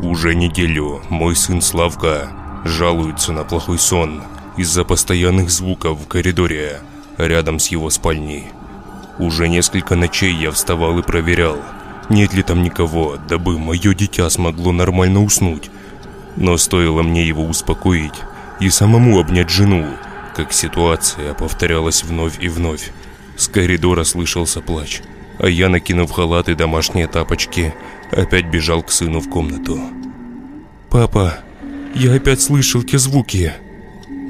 Уже неделю мой сын Славка жалуется на плохой сон из-за постоянных звуков в коридоре рядом с его спальней. Уже несколько ночей я вставал и проверял, нет ли там никого, дабы мое дитя смогло нормально уснуть. Но стоило мне его успокоить и самому обнять жену, как ситуация повторялась вновь и вновь. С коридора слышался плач, а я, накинув халат и домашние тапочки, опять бежал к сыну в комнату. «Папа, я опять слышал те звуки».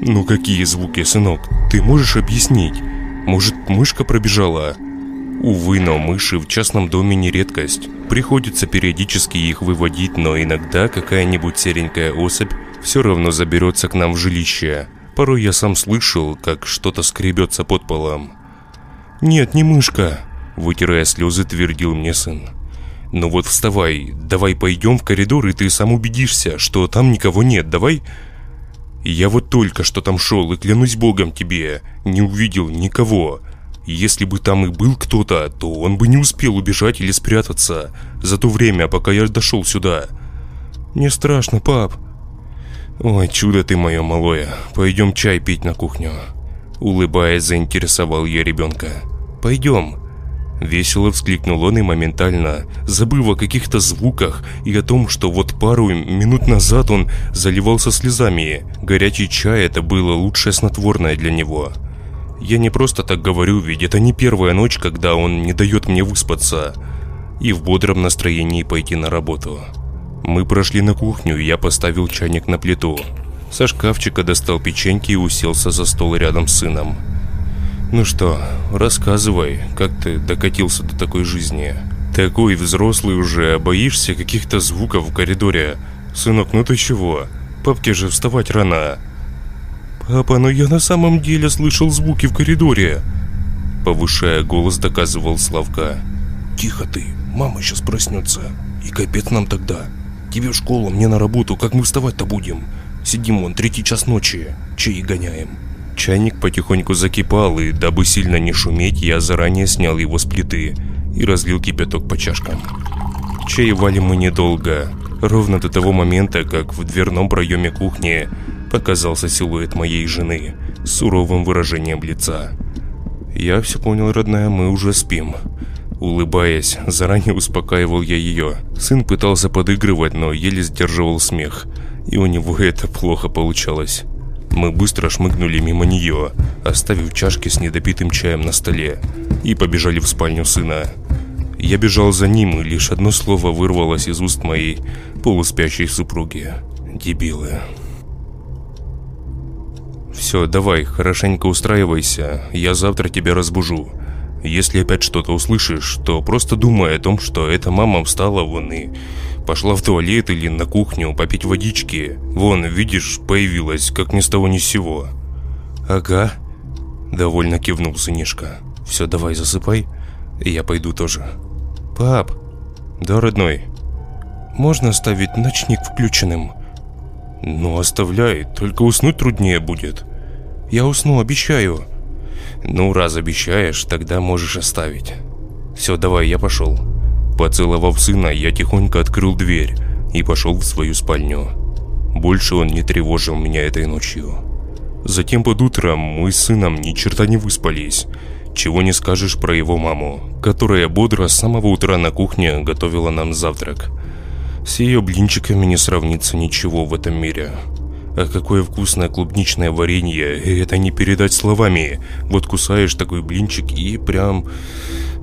«Ну какие звуки, сынок? Ты можешь объяснить? Может, мышка пробежала?» Увы, но мыши в частном доме не редкость. Приходится периодически их выводить, но иногда какая-нибудь серенькая особь все равно заберется к нам в жилище. Порой я сам слышал, как что-то скребется под полом. «Нет, не мышка», – вытирая слезы, твердил мне сын. «Ну вот вставай, давай пойдем в коридор, и ты сам убедишься, что там никого нет, давай...» «Я вот только что там шел, и клянусь богом тебе, не увидел никого. Если бы там и был кто-то, то он бы не успел убежать или спрятаться за то время, пока я дошел сюда». «Не страшно, пап». «Ой, чудо ты мое малое, пойдем чай пить на кухню». Улыбаясь, заинтересовал я ребенка. Пойдем!» Весело вскликнул он и моментально, забыв о каких-то звуках и о том, что вот пару минут назад он заливался слезами. Горячий чай это было лучшее снотворное для него. Я не просто так говорю, ведь это не первая ночь, когда он не дает мне выспаться и в бодром настроении пойти на работу. Мы прошли на кухню, и я поставил чайник на плиту. Со шкафчика достал печеньки и уселся за стол рядом с сыном. Ну что, рассказывай, как ты докатился до такой жизни? Такой взрослый уже, а боишься каких-то звуков в коридоре? Сынок, ну ты чего? Папке же вставать рано. Папа, но я на самом деле слышал звуки в коридоре. Повышая голос, доказывал Славка. Тихо ты, мама сейчас проснется. И капец нам тогда. Тебе в школу, мне на работу, как мы вставать-то будем? Сидим вон, третий час ночи, чаи гоняем. Чайник потихоньку закипал, и дабы сильно не шуметь, я заранее снял его с плиты и разлил кипяток по чашкам. Чаевали мы недолго, ровно до того момента, как в дверном проеме кухни показался силуэт моей жены с суровым выражением лица. «Я все понял, родная, мы уже спим». Улыбаясь, заранее успокаивал я ее. Сын пытался подыгрывать, но еле сдерживал смех, и у него это плохо получалось. Мы быстро шмыгнули мимо нее, оставив чашки с недопитым чаем на столе, и побежали в спальню сына. Я бежал за ним, и лишь одно слово вырвалось из уст моей полуспящей супруги. Дебилы. «Все, давай, хорошенько устраивайся, я завтра тебя разбужу. Если опять что-то услышишь, то просто думай о том, что эта мама встала вон и Пошла в туалет или на кухню попить водички. Вон, видишь, появилась, как ни с того ни с сего. Ага. Довольно кивнул сынишка. Все, давай засыпай. Я пойду тоже. Пап. Да, родной. Можно оставить ночник включенным? Ну, оставляй, только уснуть труднее будет. Я усну, обещаю. Ну, раз обещаешь, тогда можешь оставить. Все, давай, я пошел. Поцеловав сына, я тихонько открыл дверь и пошел в свою спальню. Больше он не тревожил меня этой ночью. Затем под утром мы с сыном ни черта не выспались. Чего не скажешь про его маму, которая бодро с самого утра на кухне готовила нам завтрак. С ее блинчиками не сравнится ничего в этом мире. А какое вкусное клубничное варенье, это не передать словами. Вот кусаешь такой блинчик и прям...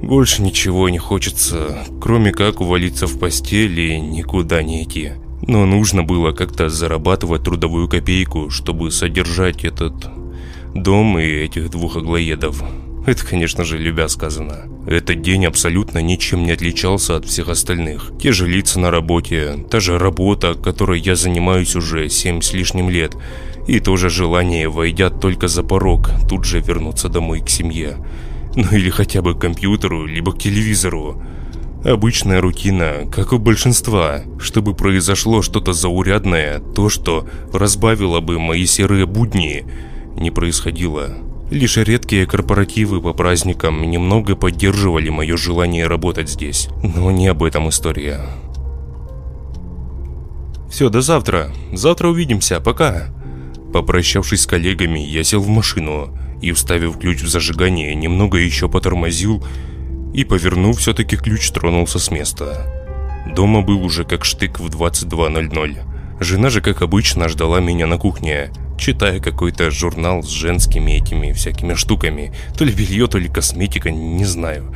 Больше ничего не хочется, кроме как увалиться в постель и никуда не идти. Но нужно было как-то зарабатывать трудовую копейку, чтобы содержать этот дом и этих двух аглоедов. Это, конечно же, любя сказано. Этот день абсолютно ничем не отличался от всех остальных. Те же лица на работе, та же работа, которой я занимаюсь уже 7 с лишним лет, и то же желание, войдя только за порог, тут же вернуться домой к семье. Ну или хотя бы к компьютеру, либо к телевизору. Обычная рутина, как у большинства, чтобы произошло что-то заурядное, то, что разбавило бы мои серые будни, не происходило. Лишь редкие корпоративы по праздникам немного поддерживали мое желание работать здесь. Но не об этом история. Все, до завтра. Завтра увидимся. Пока. Попрощавшись с коллегами, я сел в машину и, вставив ключ в зажигание, немного еще потормозил и, повернув все-таки ключ, тронулся с места. Дома был уже как штык в 22.00. Жена же, как обычно, ждала меня на кухне, читая какой-то журнал с женскими этими всякими штуками. То ли белье, то ли косметика, не знаю.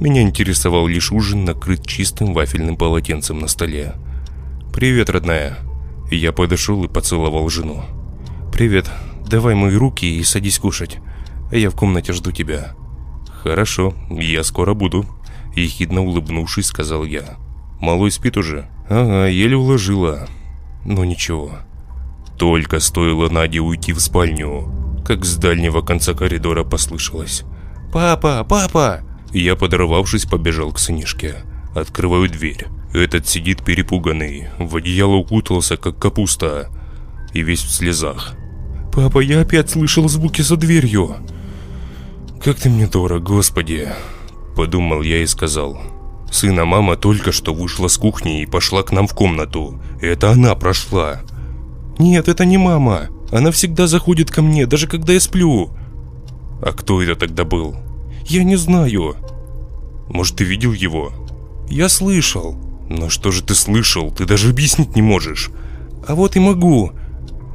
Меня интересовал лишь ужин, накрыт чистым вафельным полотенцем на столе. «Привет, родная». Я подошел и поцеловал жену. «Привет. Давай мои руки и садись кушать. А я в комнате жду тебя». «Хорошо, я скоро буду», – ехидно улыбнувшись, сказал я. «Малой спит уже?» «Ага, еле уложила. Ну ничего». Только стоило Наде уйти в спальню, как с дальнего конца коридора послышалось. «Папа! Папа!» Я, подорвавшись, побежал к сынишке. Открываю дверь. Этот сидит перепуганный, в одеяло укутался, как капуста, и весь в слезах. «Папа, я опять слышал звуки за дверью!» «Как ты мне дорог, господи!» Подумал я и сказал. Сына мама только что вышла с кухни и пошла к нам в комнату. Это она прошла. «Нет, это не мама. Она всегда заходит ко мне, даже когда я сплю». «А кто это тогда был?» «Я не знаю». «Может, ты видел его?» «Я слышал». «Но что же ты слышал? Ты даже объяснить не можешь». «А вот и могу».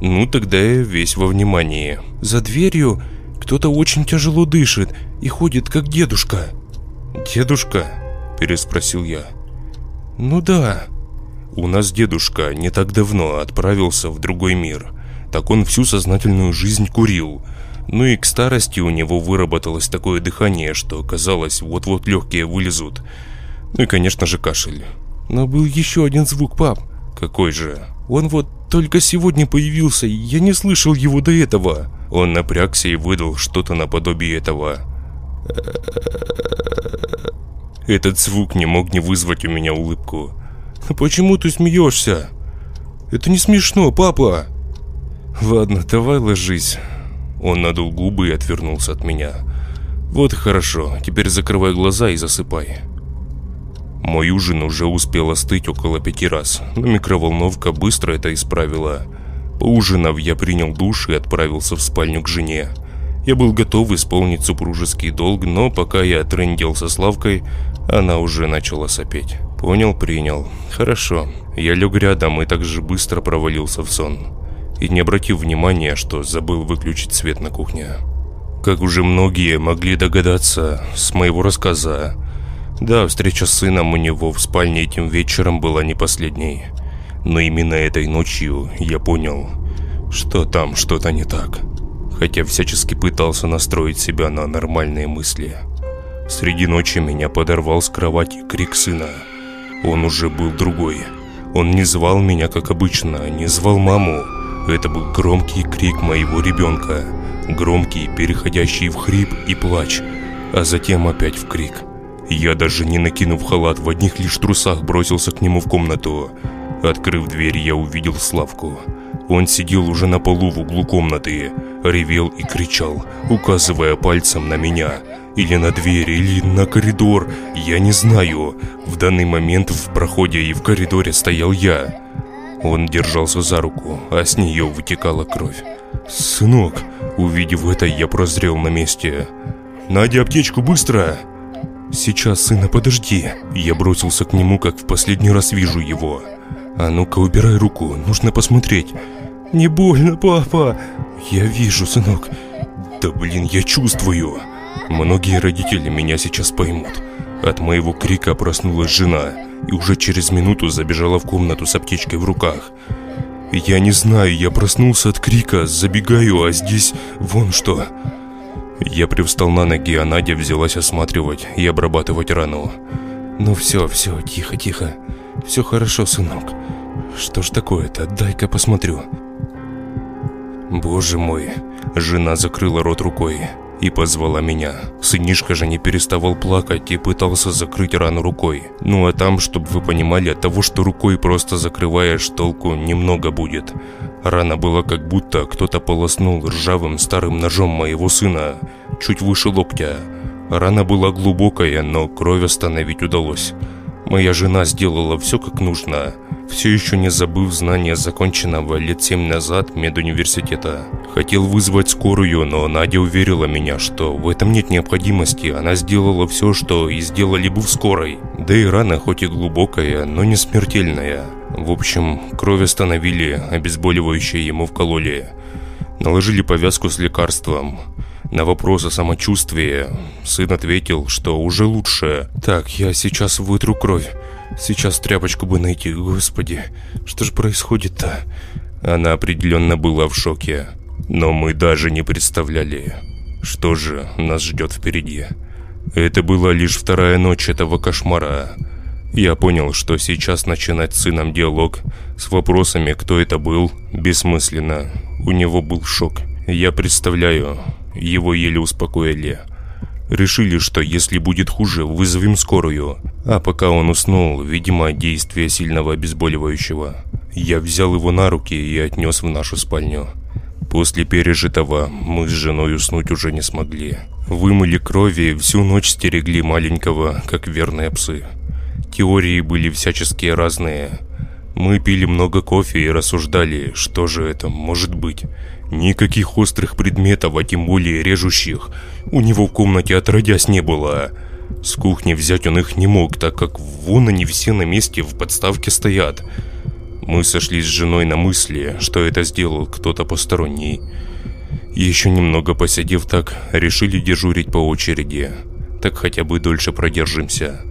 «Ну, тогда я весь во внимании». «За дверью кто-то очень тяжело дышит и ходит, как дедушка». «Дедушка?» – переспросил я. «Ну да». «У нас дедушка не так давно отправился в другой мир. Так он всю сознательную жизнь курил. Ну и к старости у него выработалось такое дыхание, что казалось, вот-вот легкие вылезут. Ну и, конечно же, кашель. Но был еще один звук, пап. Какой же? Он вот только сегодня появился, я не слышал его до этого. Он напрягся и выдал что-то наподобие этого. Этот звук не мог не вызвать у меня улыбку. «Почему ты смеешься?» «Это не смешно, папа!» «Ладно, давай ложись». Он надул губы и отвернулся от меня. «Вот хорошо, теперь закрывай глаза и засыпай». Мой ужин уже успел остыть около пяти раз, но микроволновка быстро это исправила. Поужинав, я принял душ и отправился в спальню к жене. Я был готов исполнить супружеский долг, но пока я трындел со Славкой, она уже начала сопеть. Понял, принял. Хорошо. Я лег рядом и также быстро провалился в сон. И не обратил внимания, что забыл выключить свет на кухне. Как уже многие могли догадаться с моего рассказа, да, встреча с сыном у него в спальне этим вечером была не последней. Но именно этой ночью я понял, что там что-то не так. Хотя всячески пытался настроить себя на нормальные мысли. Среди ночи меня подорвал с кровати крик сына. Он уже был другой. Он не звал меня, как обычно, не звал маму. Это был громкий крик моего ребенка. Громкий, переходящий в хрип и плач, а затем опять в крик. Я даже не накинув халат, в одних лишь трусах бросился к нему в комнату. Открыв дверь, я увидел Славку. Он сидел уже на полу в углу комнаты, ревел и кричал, указывая пальцем на меня. Или на дверь, или на коридор, я не знаю. В данный момент в проходе и в коридоре стоял я. Он держался за руку, а с нее вытекала кровь. «Сынок!» Увидев это, я прозрел на месте. «Надя, аптечку, быстро!» «Сейчас, сына, подожди!» Я бросился к нему, как в последний раз вижу его. «А ну-ка, убирай руку, нужно посмотреть!» «Не больно, папа!» «Я вижу, сынок!» «Да блин, я чувствую!» Многие родители меня сейчас поймут. От моего крика проснулась жена и уже через минуту забежала в комнату с аптечкой в руках. Я не знаю, я проснулся от крика, забегаю, а здесь вон что. Я привстал на ноги, а Надя взялась осматривать и обрабатывать рану. «Ну все, все, тихо, тихо. Все хорошо, сынок. Что ж такое-то? Дай-ка посмотрю». Боже мой, жена закрыла рот рукой и позвала меня. Сынишка же не переставал плакать и пытался закрыть рану рукой. Ну а там, чтобы вы понимали, от того, что рукой просто закрываешь, толку немного будет. Рана была как будто кто-то полоснул ржавым старым ножом моего сына, чуть выше локтя. Рана была глубокая, но кровь остановить удалось. Моя жена сделала все как нужно. все еще не забыв знания законченного лет семь назад медуниверситета. Хотел вызвать скорую, но Надя уверила меня, что в этом нет необходимости. Она сделала все, что и сделали бы в скорой. Да и рана хоть и глубокая, но не смертельная. В общем, кровь остановили, обезболивающее ему вкололи. Наложили повязку с лекарством. На вопрос о самочувствии сын ответил, что уже лучше. «Так, я сейчас вытру кровь. Сейчас тряпочку бы найти, господи. Что же происходит-то?» Она определенно была в шоке. Но мы даже не представляли, что же нас ждет впереди. Это была лишь вторая ночь этого кошмара. Я понял, что сейчас начинать с сыном диалог с вопросами, кто это был, бессмысленно. У него был шок. Я представляю, его еле успокоили. Решили, что если будет хуже, вызовем скорую. А пока он уснул, видимо, действие сильного обезболивающего. Я взял его на руки и отнес в нашу спальню. После пережитого мы с женой уснуть уже не смогли. Вымыли крови, всю ночь стерегли маленького, как верные псы. Теории были всяческие разные. Мы пили много кофе и рассуждали, что же это может быть. Никаких острых предметов, а тем более режущих, у него в комнате отродясь не было. С кухни взять он их не мог, так как вон они все на месте в подставке стоят. Мы сошлись с женой на мысли, что это сделал кто-то посторонний. Еще немного посидев так, решили дежурить по очереди. Так хотя бы дольше продержимся.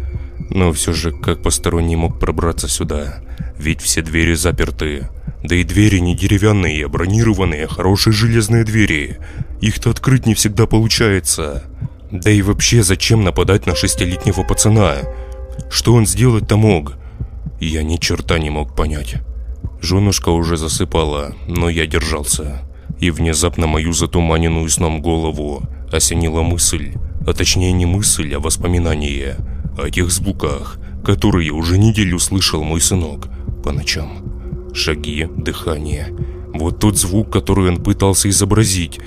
Но все же, как посторонний мог пробраться сюда? Ведь все двери заперты. Да и двери не деревянные, а бронированные, хорошие железные двери. Их-то открыть не всегда получается. Да и вообще, зачем нападать на шестилетнего пацана? Что он сделать-то мог? Я ни черта не мог понять. Женушка уже засыпала, но я держался. И внезапно мою затуманенную сном голову осенила мысль, а точнее не мысль, а воспоминание о тех звуках, которые уже неделю слышал мой сынок по ночам. Шаги, дыхание. Вот тот звук, который он пытался изобразить.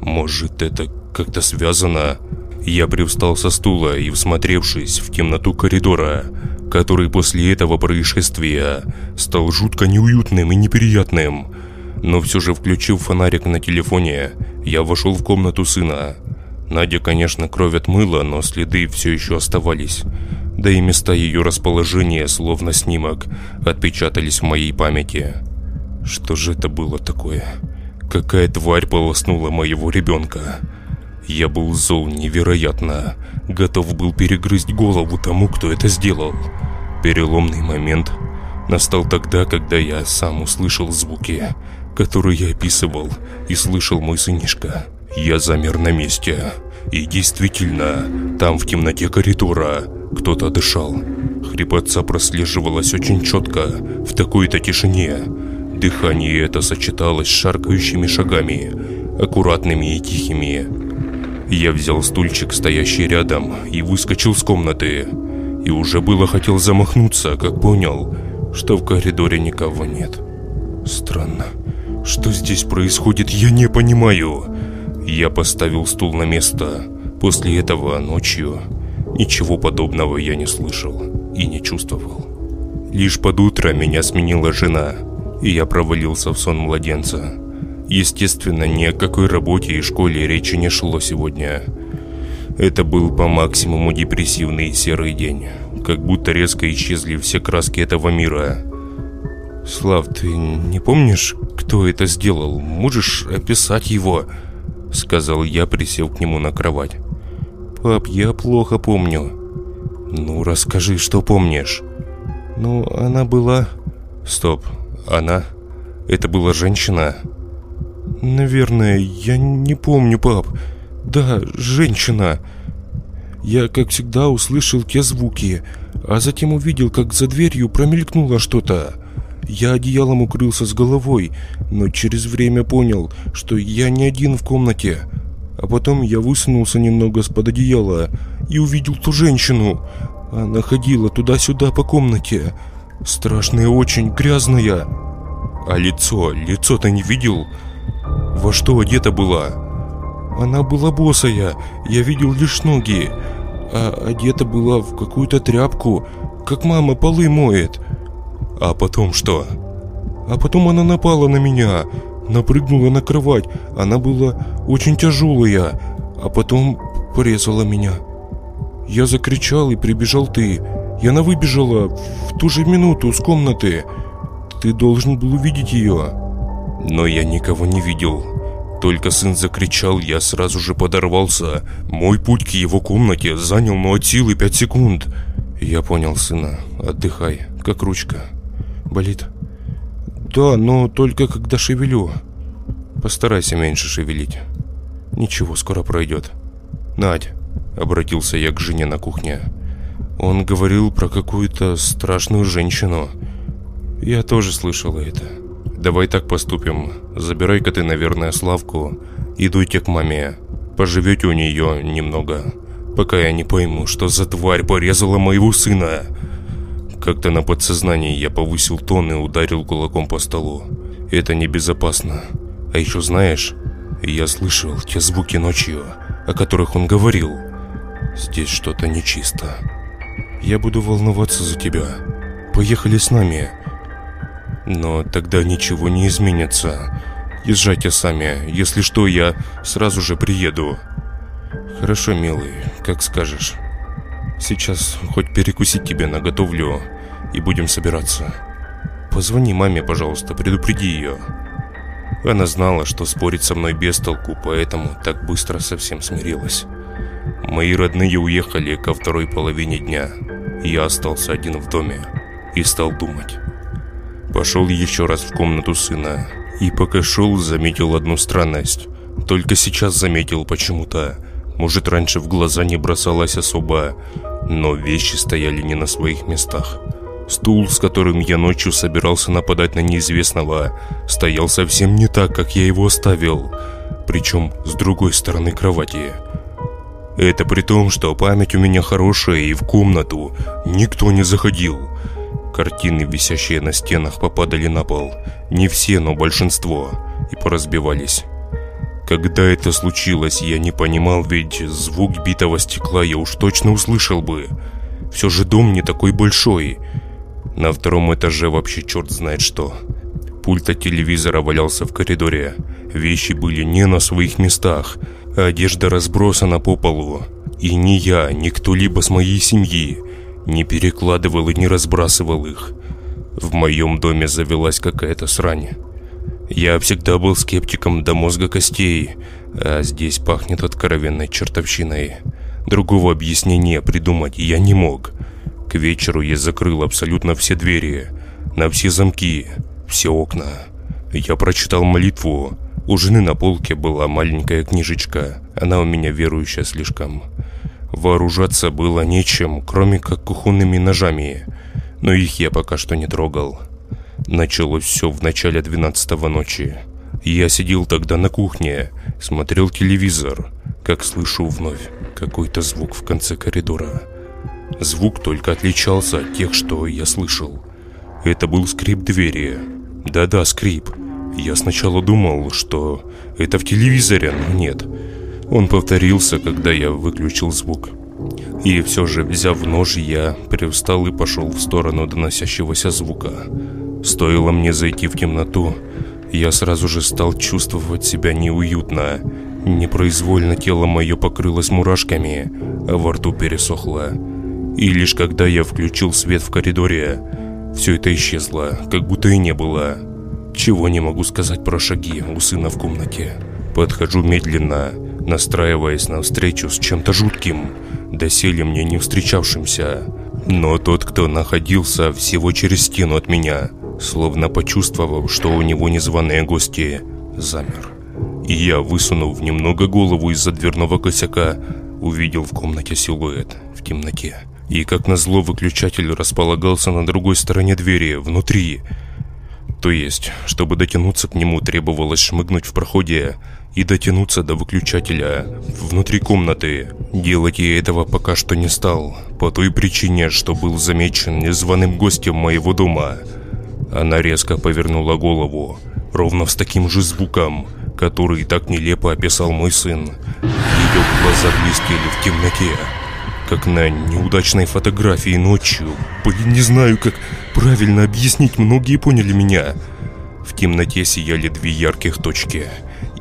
Может, это как-то связано? Я привстал со стула и, всмотревшись в темноту коридора, который после этого происшествия стал жутко неуютным и неприятным, но все же включив фонарик на телефоне, я вошел в комнату сына. Надя, конечно, кровь отмыла, но следы все еще оставались да и места ее расположения, словно снимок, отпечатались в моей памяти. Что же это было такое? Какая тварь полоснула моего ребенка? Я был зол невероятно, готов был перегрызть голову тому, кто это сделал. Переломный момент настал тогда, когда я сам услышал звуки, которые я описывал и слышал мой сынишка. Я замер на месте. И действительно, там в темноте коридора кто-то дышал. Хрипотца прослеживалась очень четко, в такой-то тишине. Дыхание это сочеталось с шаркающими шагами, аккуратными и тихими. Я взял стульчик, стоящий рядом, и выскочил с комнаты. И уже было хотел замахнуться, как понял, что в коридоре никого нет. Странно. Что здесь происходит, я не понимаю. Я поставил стул на место. После этого ночью ничего подобного я не слышал и не чувствовал. Лишь под утро меня сменила жена, и я провалился в сон младенца. Естественно, ни о какой работе и школе речи не шло сегодня. Это был по максимуму депрессивный серый день. Как будто резко исчезли все краски этого мира. Слав, ты не помнишь, кто это сделал? Можешь описать его? Сказал я, присев к нему на кровать. Пап, я плохо помню. Ну, расскажи, что помнишь. Ну, она была... Стоп, она? Это была женщина? Наверное, я не помню, пап. Да, женщина. Я, как всегда, услышал те звуки, а затем увидел, как за дверью промелькнуло что-то. Я одеялом укрылся с головой, но через время понял, что я не один в комнате. А потом я высунулся немного с-под одеяла и увидел ту женщину. Она ходила туда-сюда по комнате. Страшная очень, грязная. А лицо, лицо ты не видел? Во что одета была? Она была босая, я видел лишь ноги. А одета была в какую-то тряпку, как мама полы моет. А потом что? А потом она напала на меня, напрыгнула на кровать. Она была очень тяжелая, а потом порезала меня. Я закричал и прибежал ты. И она выбежала в ту же минуту с комнаты. Ты должен был увидеть ее. Но я никого не видел. Только сын закричал, я сразу же подорвался. Мой путь к его комнате занял, ну от силы пять секунд. Я понял сына. Отдыхай, как ручка. Болит? Да, но только когда шевелю. Постарайся меньше шевелить. Ничего, скоро пройдет. Надь, обратился я к жене на кухне. Он говорил про какую-то страшную женщину. Я тоже слышала это. Давай так поступим. Забирай-ка ты, наверное, Славку и дуйте к маме. Поживете у нее немного, пока я не пойму, что за тварь порезала моего сына. Как-то на подсознании я повысил тон и ударил кулаком по столу. Это небезопасно. А еще знаешь, я слышал те звуки ночью, о которых он говорил. Здесь что-то нечисто. Я буду волноваться за тебя. Поехали с нами. Но тогда ничего не изменится. Езжайте сами. Если что, я сразу же приеду. Хорошо, милый, как скажешь. Сейчас хоть перекусить тебе наготовлю и будем собираться. Позвони маме, пожалуйста, предупреди ее. Она знала, что спорить со мной без толку, поэтому так быстро совсем смирилась. Мои родные уехали ко второй половине дня. Я остался один в доме и стал думать. Пошел еще раз в комнату сына. И пока шел, заметил одну странность. Только сейчас заметил почему-то. Может, раньше в глаза не бросалась особо, но вещи стояли не на своих местах. Стул, с которым я ночью собирался нападать на неизвестного, стоял совсем не так, как я его оставил, причем с другой стороны кровати. Это при том, что память у меня хорошая и в комнату никто не заходил. Картины, висящие на стенах, попадали на пол. Не все, но большинство. И поразбивались. Когда это случилось, я не понимал, ведь звук битого стекла я уж точно услышал бы. Все же дом не такой большой. На втором этаже вообще черт знает что. Пульт от телевизора валялся в коридоре. Вещи были не на своих местах. Одежда разбросана по полу. И ни я, ни кто-либо с моей семьи не перекладывал и не разбрасывал их. В моем доме завелась какая-то срань. Я всегда был скептиком до мозга костей, а здесь пахнет откровенной чертовщиной. Другого объяснения придумать я не мог. К вечеру я закрыл абсолютно все двери, на все замки, все окна. Я прочитал молитву. У жены на полке была маленькая книжечка. Она у меня верующая слишком. Вооружаться было нечем, кроме как кухонными ножами, но их я пока что не трогал. Началось все в начале 12 ночи. Я сидел тогда на кухне, смотрел телевизор, как слышу вновь какой-то звук в конце коридора. Звук только отличался от тех, что я слышал. Это был скрип двери. Да-да, скрип. Я сначала думал, что это в телевизоре, но нет. Он повторился, когда я выключил звук. И все же, взяв нож, я привстал и пошел в сторону доносящегося звука. Стоило мне зайти в темноту, я сразу же стал чувствовать себя неуютно. Непроизвольно тело мое покрылось мурашками, а во рту пересохло. И лишь когда я включил свет в коридоре, все это исчезло, как будто и не было. Чего не могу сказать про шаги у сына в комнате. Подхожу медленно, настраиваясь на встречу с чем-то жутким, доселе мне не встречавшимся. Но тот, кто находился всего через стену от меня, словно почувствовав, что у него незваные гости, замер. И я, высунув немного голову из-за дверного косяка, увидел в комнате силуэт в темноте. И как назло выключатель располагался на другой стороне двери, внутри. То есть, чтобы дотянуться к нему, требовалось шмыгнуть в проходе и дотянуться до выключателя внутри комнаты. Делать я этого пока что не стал, по той причине, что был замечен незваным гостем моего дома. Она резко повернула голову, ровно с таким же звуком, который так нелепо описал мой сын. Ее глаза блестели в темноте. как на неудачной фотографии ночью. Блин, не знаю, как правильно объяснить, многие поняли меня. В темноте сияли две ярких точки.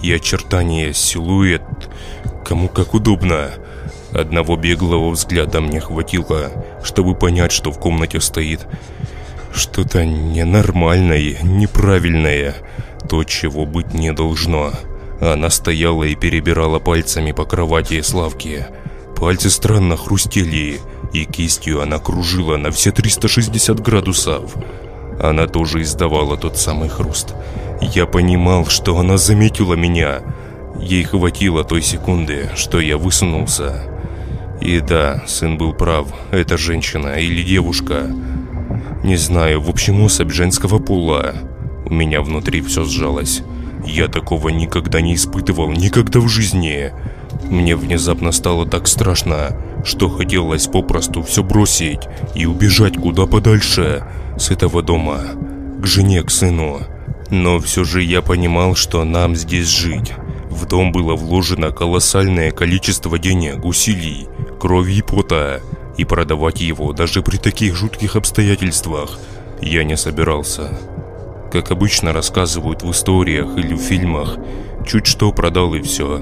И очертания, силуэт, кому как удобно. Одного беглого взгляда мне хватило, чтобы понять, что в комнате стоит что-то ненормальное, неправильное, то, чего быть не должно. Она стояла и перебирала пальцами по кровати Славки. Пальцы странно хрустели, и кистью она кружила на все 360 градусов. Она тоже издавала тот самый хруст. Я понимал, что она заметила меня. Ей хватило той секунды, что я высунулся. И да, сын был прав, это женщина или девушка. Не знаю, в общем особь женского пола. У меня внутри все сжалось. Я такого никогда не испытывал, никогда в жизни. Мне внезапно стало так страшно, что хотелось попросту все бросить и убежать куда подальше с этого дома, к жене, к сыну. Но все же я понимал, что нам здесь жить. В дом было вложено колоссальное количество денег, усилий, крови и пота, и продавать его даже при таких жутких обстоятельствах я не собирался. Как обычно рассказывают в историях или в фильмах, чуть что продал и все.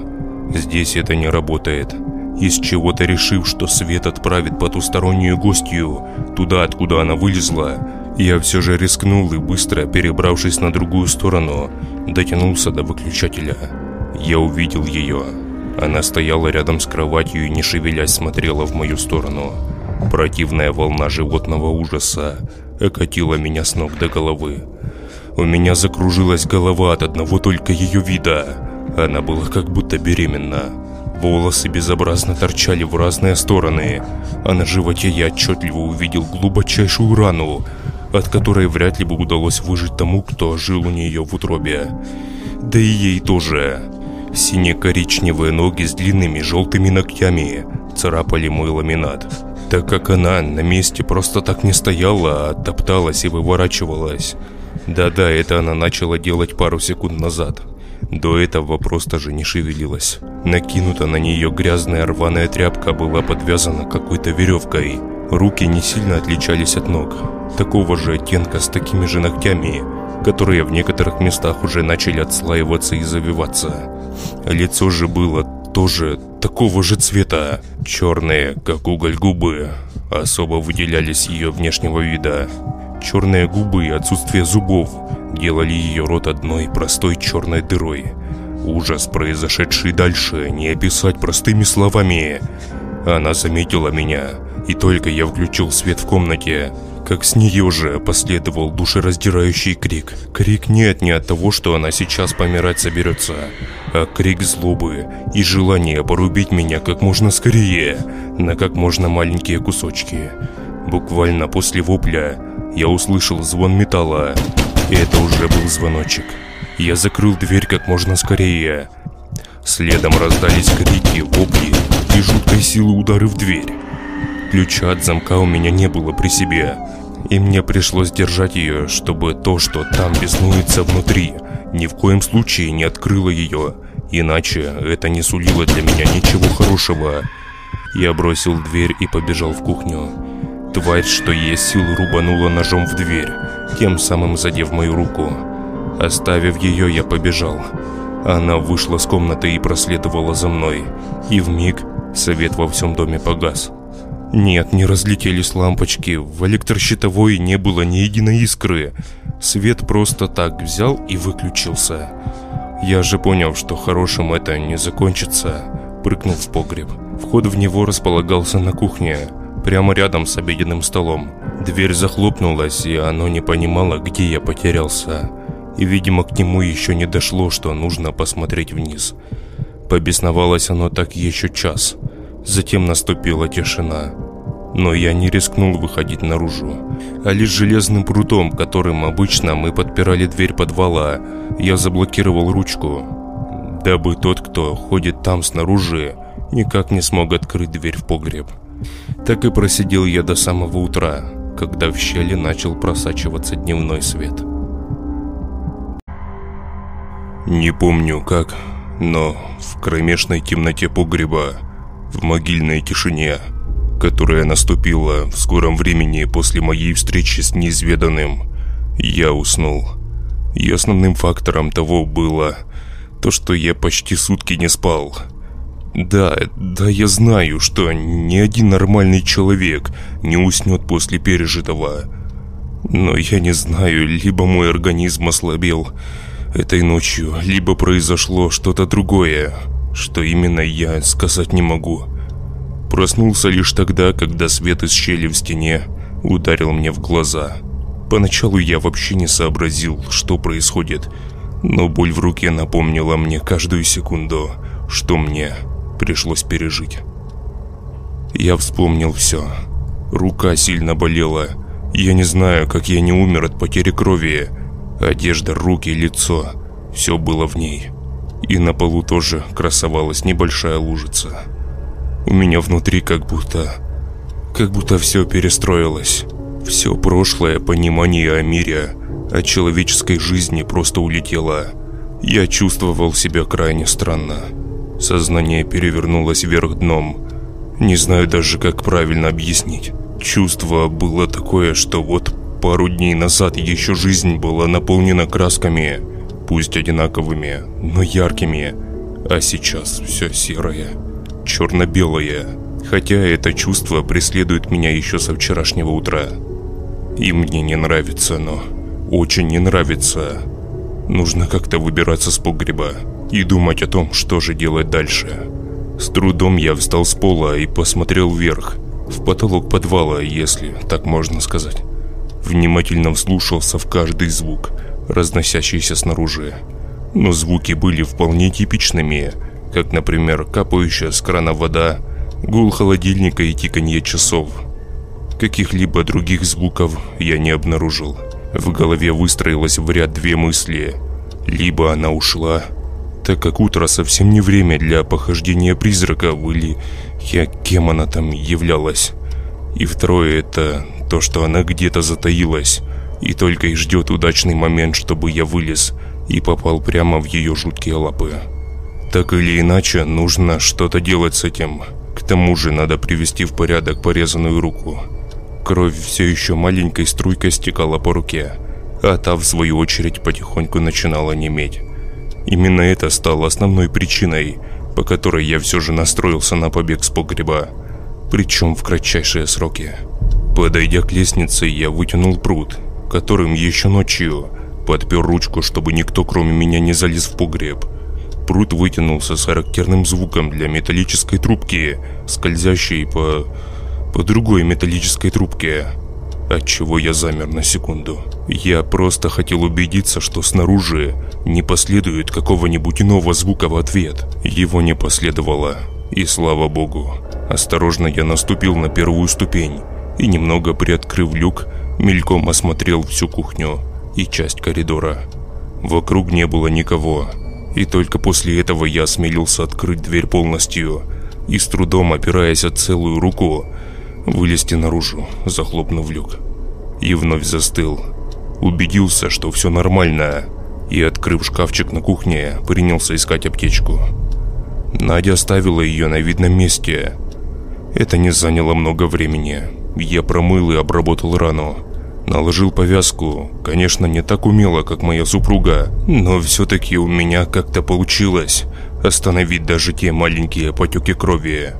Здесь это не работает. Из чего-то решив, что свет отправит потустороннюю гостью туда, откуда она вылезла, я все же рискнул и быстро, перебравшись на другую сторону, дотянулся до выключателя. Я увидел ее. Она стояла рядом с кроватью и не шевелясь смотрела в мою сторону. Противная волна животного ужаса окатила меня с ног до головы. У меня закружилась голова от одного только ее вида. Она была как будто беременна. Волосы безобразно торчали в разные стороны, а на животе я отчетливо увидел глубочайшую рану, от которой вряд ли бы удалось выжить тому, кто жил у нее в утробе. Да и ей тоже. Сине-коричневые ноги с длинными желтыми ногтями царапали мой ламинат, так как она на месте просто так не стояла, а топталась и выворачивалась. Да-да, это она начала делать пару секунд назад. До этого просто же не шевелилась. Накинута на нее грязная рваная тряпка была подвязана какой-то веревкой. Руки не сильно отличались от ног. Такого же оттенка с такими же ногтями, которые в некоторых местах уже начали отслаиваться и завиваться. Лицо же было тоже такого же цвета. Черные, как уголь губы, особо выделялись ее внешнего вида. Черные губы и отсутствие зубов делали ее рот одной простой черной дырой. Ужас, произошедший дальше, не описать простыми словами. Она заметила меня, и только я включил свет в комнате, как с нее же последовал душераздирающий крик. Крик нет не от того, что она сейчас помирать соберется, а крик злобы и желание порубить меня как можно скорее, на как можно маленькие кусочки. Буквально после вопля я услышал звон металла, и это уже был звоночек. Я закрыл дверь как можно скорее. Следом раздались крики, вопли и жуткой силы удары в дверь. Ключа от замка у меня не было при себе, и мне пришлось держать ее, чтобы то, что там беснуется внутри, ни в коем случае не открыло ее, иначе это не сулило для меня ничего хорошего. Я бросил дверь и побежал в кухню. Тварь, что есть сил, рубанула ножом в дверь, тем самым задев мою руку. Оставив ее, я побежал. Она вышла с комнаты и проследовала за мной. И в миг свет во всем доме погас. Нет, не разлетелись лампочки, в электрощитовой не было ни единой искры. Свет просто так взял и выключился. Я же понял, что хорошим это не закончится, прыгнул в погреб. Вход в него располагался на кухне прямо рядом с обеденным столом. Дверь захлопнулась, и оно не понимало, где я потерялся. И, видимо, к нему еще не дошло, что нужно посмотреть вниз. Побесновалось оно так еще час. Затем наступила тишина. Но я не рискнул выходить наружу. А лишь железным прутом, которым обычно мы подпирали дверь подвала, я заблокировал ручку, дабы тот, кто ходит там снаружи, никак не смог открыть дверь в погреб. Так и просидел я до самого утра, когда в щели начал просачиваться дневной свет. Не помню как, но в кромешной темноте погреба, в могильной тишине, которая наступила в скором времени после моей встречи с неизведанным, я уснул. И основным фактором того было то, что я почти сутки не спал. Да, да я знаю, что ни один нормальный человек не уснет после пережитого. Но я не знаю, либо мой организм ослабел этой ночью, либо произошло что-то другое, что именно я сказать не могу. Проснулся лишь тогда, когда свет из щели в стене ударил мне в глаза. Поначалу я вообще не сообразил, что происходит, но боль в руке напомнила мне каждую секунду, что мне пришлось пережить. Я вспомнил все. Рука сильно болела. Я не знаю, как я не умер от потери крови. Одежда, руки, лицо. Все было в ней. И на полу тоже красовалась небольшая лужица. У меня внутри как будто... Как будто все перестроилось. Все прошлое понимание о мире, о человеческой жизни просто улетело. Я чувствовал себя крайне странно. Сознание перевернулось вверх дном. Не знаю даже, как правильно объяснить. Чувство было такое, что вот пару дней назад еще жизнь была наполнена красками, пусть одинаковыми, но яркими, а сейчас все серое, черно-белое, хотя это чувство преследует меня еще со вчерашнего утра. И мне не нравится, но очень не нравится. Нужно как-то выбираться с погреба и думать о том, что же делать дальше. С трудом я встал с пола и посмотрел вверх, в потолок подвала, если так можно сказать. Внимательно вслушался в каждый звук, разносящийся снаружи. Но звуки были вполне типичными, как, например, капающая с крана вода, гул холодильника и тиканье часов. Каких-либо других звуков я не обнаружил. В голове выстроилась в ряд две мысли. Либо она ушла, так как утро совсем не время для похождения призраков или я кем она там являлась. И второе это то, что она где-то затаилась и только и ждет удачный момент, чтобы я вылез и попал прямо в ее жуткие лапы. Так или иначе, нужно что-то делать с этим. К тому же надо привести в порядок порезанную руку. Кровь все еще маленькой струйкой стекала по руке, а та в свою очередь потихоньку начинала неметь. Именно это стало основной причиной, по которой я все же настроился на побег с погреба, причем в кратчайшие сроки. Подойдя к лестнице, я вытянул пруд, которым еще ночью подпер ручку, чтобы никто кроме меня не залез в погреб. Пруд вытянулся с характерным звуком для металлической трубки, скользящей по... по другой металлической трубке, отчего я замер на секунду. Я просто хотел убедиться, что снаружи не последует какого-нибудь иного звука в ответ. Его не последовало. И слава богу. Осторожно я наступил на первую ступень и, немного приоткрыв люк, мельком осмотрел всю кухню и часть коридора. Вокруг не было никого, и только после этого я осмелился открыть дверь полностью и с трудом, опираясь от целую руку, вылезти наружу, захлопнув люк. И вновь застыл. Убедился, что все нормально, и, открыв шкафчик на кухне, принялся искать аптечку. Надя оставила ее на видном месте. Это не заняло много времени. Я промыл и обработал рану. Наложил повязку, конечно, не так умело, как моя супруга, но все-таки у меня как-то получилось остановить даже те маленькие потеки крови.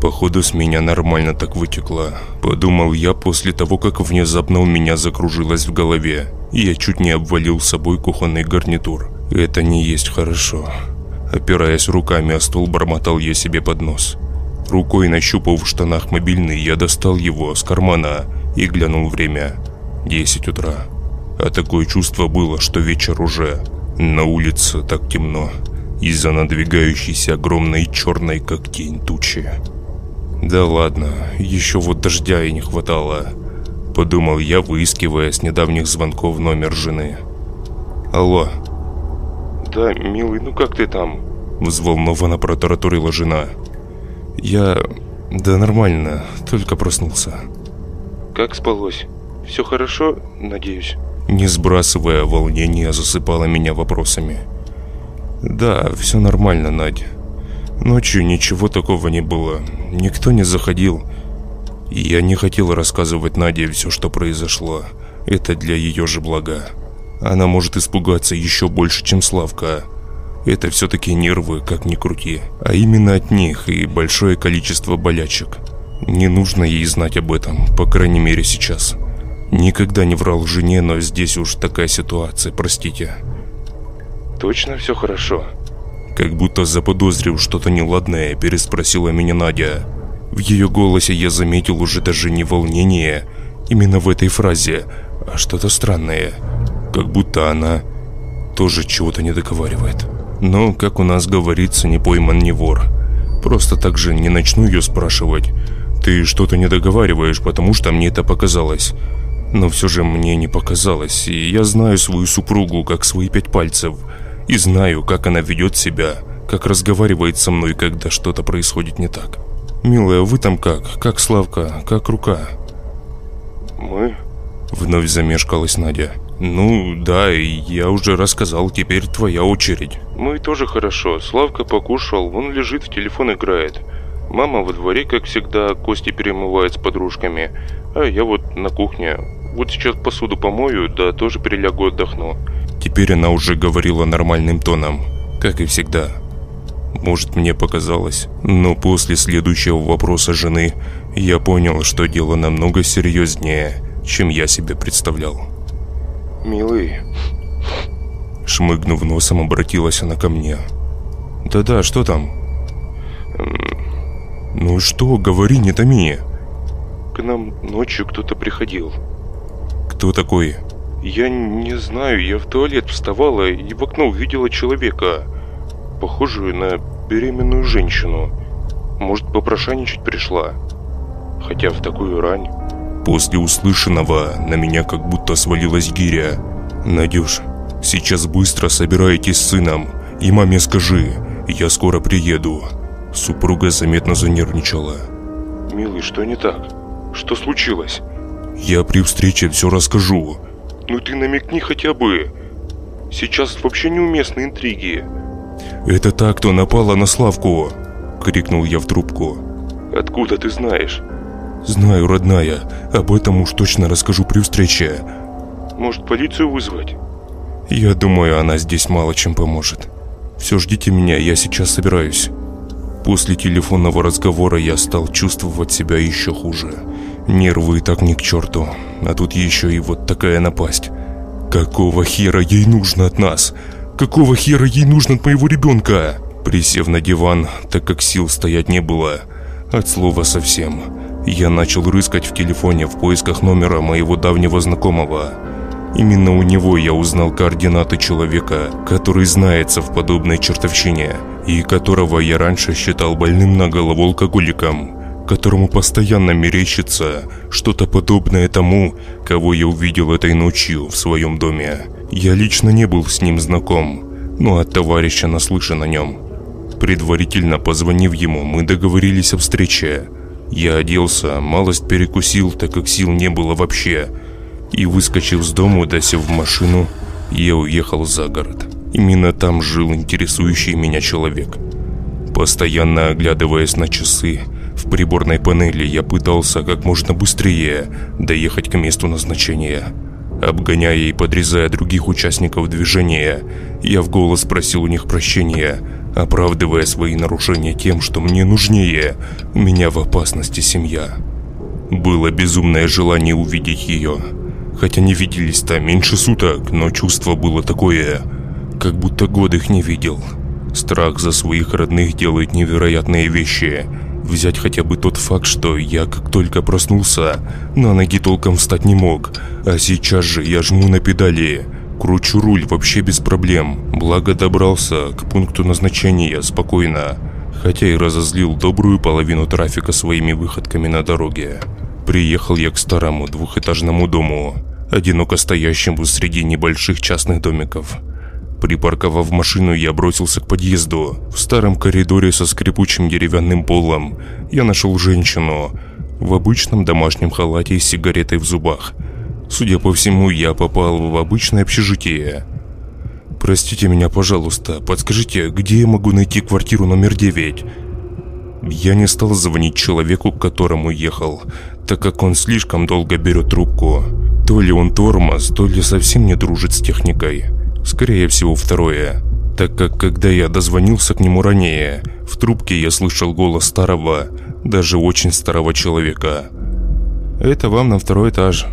Походу с меня нормально так вытекло, подумал я после того, как внезапно у меня закружилось в голове, я чуть не обвалил с собой кухонный гарнитур. Это не есть хорошо. Опираясь руками о стол, бормотал я себе под нос. Рукой нащупав в штанах мобильный, я достал его с кармана и глянул время. 10 утра. А такое чувство было, что вечер уже. На улице так темно из-за надвигающейся огромной черной как тень тучи. Да ладно, еще вот дождя и не хватало. Подумал я, выискивая с недавних звонков номер жены. Алло. Да, милый, ну как ты там? Взволнованно протараторила жена. Я... Да нормально, только проснулся. Как спалось? Все хорошо, надеюсь? Не сбрасывая волнения, засыпала меня вопросами. Да, все нормально, Надя. Ночью ничего такого не было. Никто не заходил. Я не хотел рассказывать Наде все, что произошло. Это для ее же блага. Она может испугаться еще больше, чем Славка. Это все-таки нервы, как ни крути. А именно от них и большое количество болячек. Не нужно ей знать об этом, по крайней мере сейчас. Никогда не врал жене, но здесь уж такая ситуация, простите. Точно все хорошо? Как будто заподозрив что-то неладное, переспросила меня Надя. В ее голосе я заметил уже даже не волнение, именно в этой фразе, а что-то странное. Как будто она тоже чего-то не договаривает. Но, как у нас говорится, не пойман не вор. Просто так же не начну ее спрашивать. Ты что-то не договариваешь, потому что мне это показалось. Но все же мне не показалось, и я знаю свою супругу как свои пять пальцев. И знаю, как она ведет себя, как разговаривает со мной, когда что-то происходит не так. Милая, вы там как? Как Славка? Как рука? Мы? Вновь замешкалась Надя. Ну, да, я уже рассказал, теперь твоя очередь. Мы тоже хорошо. Славка покушал, он лежит, в телефон играет. Мама во дворе, как всегда, кости перемывает с подружками. А я вот на кухне. Вот сейчас посуду помою, да тоже прилягу отдохну. Теперь она уже говорила нормальным тоном, как и всегда. Может, мне показалось, но после следующего вопроса жены я понял, что дело намного серьезнее, чем я себе представлял. «Милый...» Шмыгнув носом, обратилась она ко мне. «Да-да, что там?» «Ну что, говори, не томи!» «К нам ночью кто-то приходил». «Кто такой?» «Я не знаю, я в туалет вставала и в окно увидела человека, похожую на беременную женщину. Может, попрошайничать пришла? Хотя в такую рань...» После услышанного на меня как будто свалилась гиря. «Надюш, сейчас быстро собирайтесь с сыном и маме скажи, я скоро приеду». Супруга заметно занервничала. «Милый, что не так? Что случилось?» «Я при встрече все расскажу». «Ну ты намекни хотя бы. Сейчас вообще неуместны интриги». «Это та, кто напала на Славку!» — крикнул я в трубку. «Откуда ты знаешь?» «Знаю, родная. Об этом уж точно расскажу при встрече». «Может, полицию вызвать?» «Я думаю, она здесь мало чем поможет. Все, ждите меня, я сейчас собираюсь». После телефонного разговора я стал чувствовать себя еще хуже. Нервы и так не к черту, а тут еще и вот такая напасть. Какого хера ей нужно от нас? Какого хера ей нужно от моего ребенка? Присев на диван, так как сил стоять не было, от слова совсем, я начал рыскать в телефоне в поисках номера моего давнего знакомого. Именно у него я узнал координаты человека, который знается в подобной чертовщине, и которого я раньше считал больным на голову алкоголиком, которому постоянно мерещится что-то подобное тому, кого я увидел этой ночью в своем доме. Я лично не был с ним знаком, но от товарища наслышан о нем. Предварительно позвонив ему, мы договорились о встрече. Я оделся, малость перекусил, так как сил не было вообще – и выскочив с дому, досев в машину, я уехал за город. Именно там жил интересующий меня человек. Постоянно оглядываясь на часы, в приборной панели я пытался как можно быстрее доехать к месту назначения. Обгоняя и подрезая других участников движения, я в голос просил у них прощения, оправдывая свои нарушения тем, что мне нужнее, у меня в опасности семья. Было безумное желание увидеть ее – Хотя не виделись-то меньше суток, но чувство было такое, как будто год их не видел. Страх за своих родных делает невероятные вещи. Взять хотя бы тот факт, что я как только проснулся, на ноги толком встать не мог, а сейчас же я жму на педали, кручу руль вообще без проблем, благо добрался к пункту назначения спокойно, хотя и разозлил добрую половину трафика своими выходками на дороге. Приехал я к старому двухэтажному дому, одиноко стоящему среди небольших частных домиков. Припарковав машину, я бросился к подъезду. В старом коридоре со скрипучим деревянным полом я нашел женщину в обычном домашнем халате и сигаретой в зубах. Судя по всему, я попал в обычное общежитие. «Простите меня, пожалуйста, подскажите, где я могу найти квартиру номер 9?» Я не стал звонить человеку, к которому ехал, так как он слишком долго берет трубку. То ли он тормоз, то ли совсем не дружит с техникой. Скорее всего, второе. Так как, когда я дозвонился к нему ранее, в трубке я слышал голос старого, даже очень старого человека. «Это вам на второй этаж.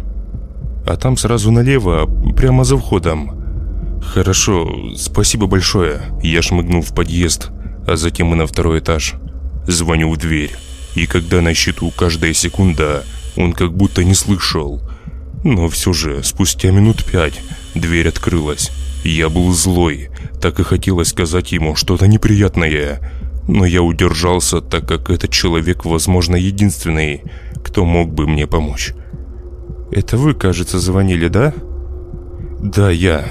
А там сразу налево, прямо за входом». «Хорошо, спасибо большое». Я шмыгнул в подъезд, а затем и на второй этаж. Звоню в дверь. И когда на счету каждая секунда, он как будто не слышал. Но все же, спустя минут пять, дверь открылась. Я был злой, так и хотелось сказать ему что-то неприятное. Но я удержался, так как этот человек, возможно, единственный, кто мог бы мне помочь. «Это вы, кажется, звонили, да?» «Да, я.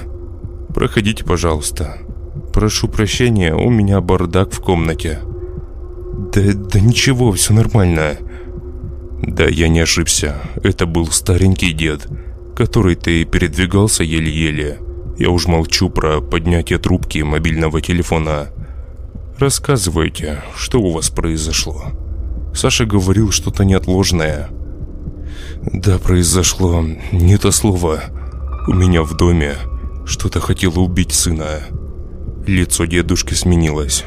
Проходите, пожалуйста. Прошу прощения, у меня бардак в комнате». «Да, да ничего, все нормально». Да, я не ошибся. Это был старенький дед, который-то и передвигался еле-еле. Я уж молчу про поднятие трубки мобильного телефона. Рассказывайте, что у вас произошло. Саша говорил что-то неотложное. Да, произошло не то слово. У меня в доме что-то хотело убить сына. Лицо дедушки сменилось.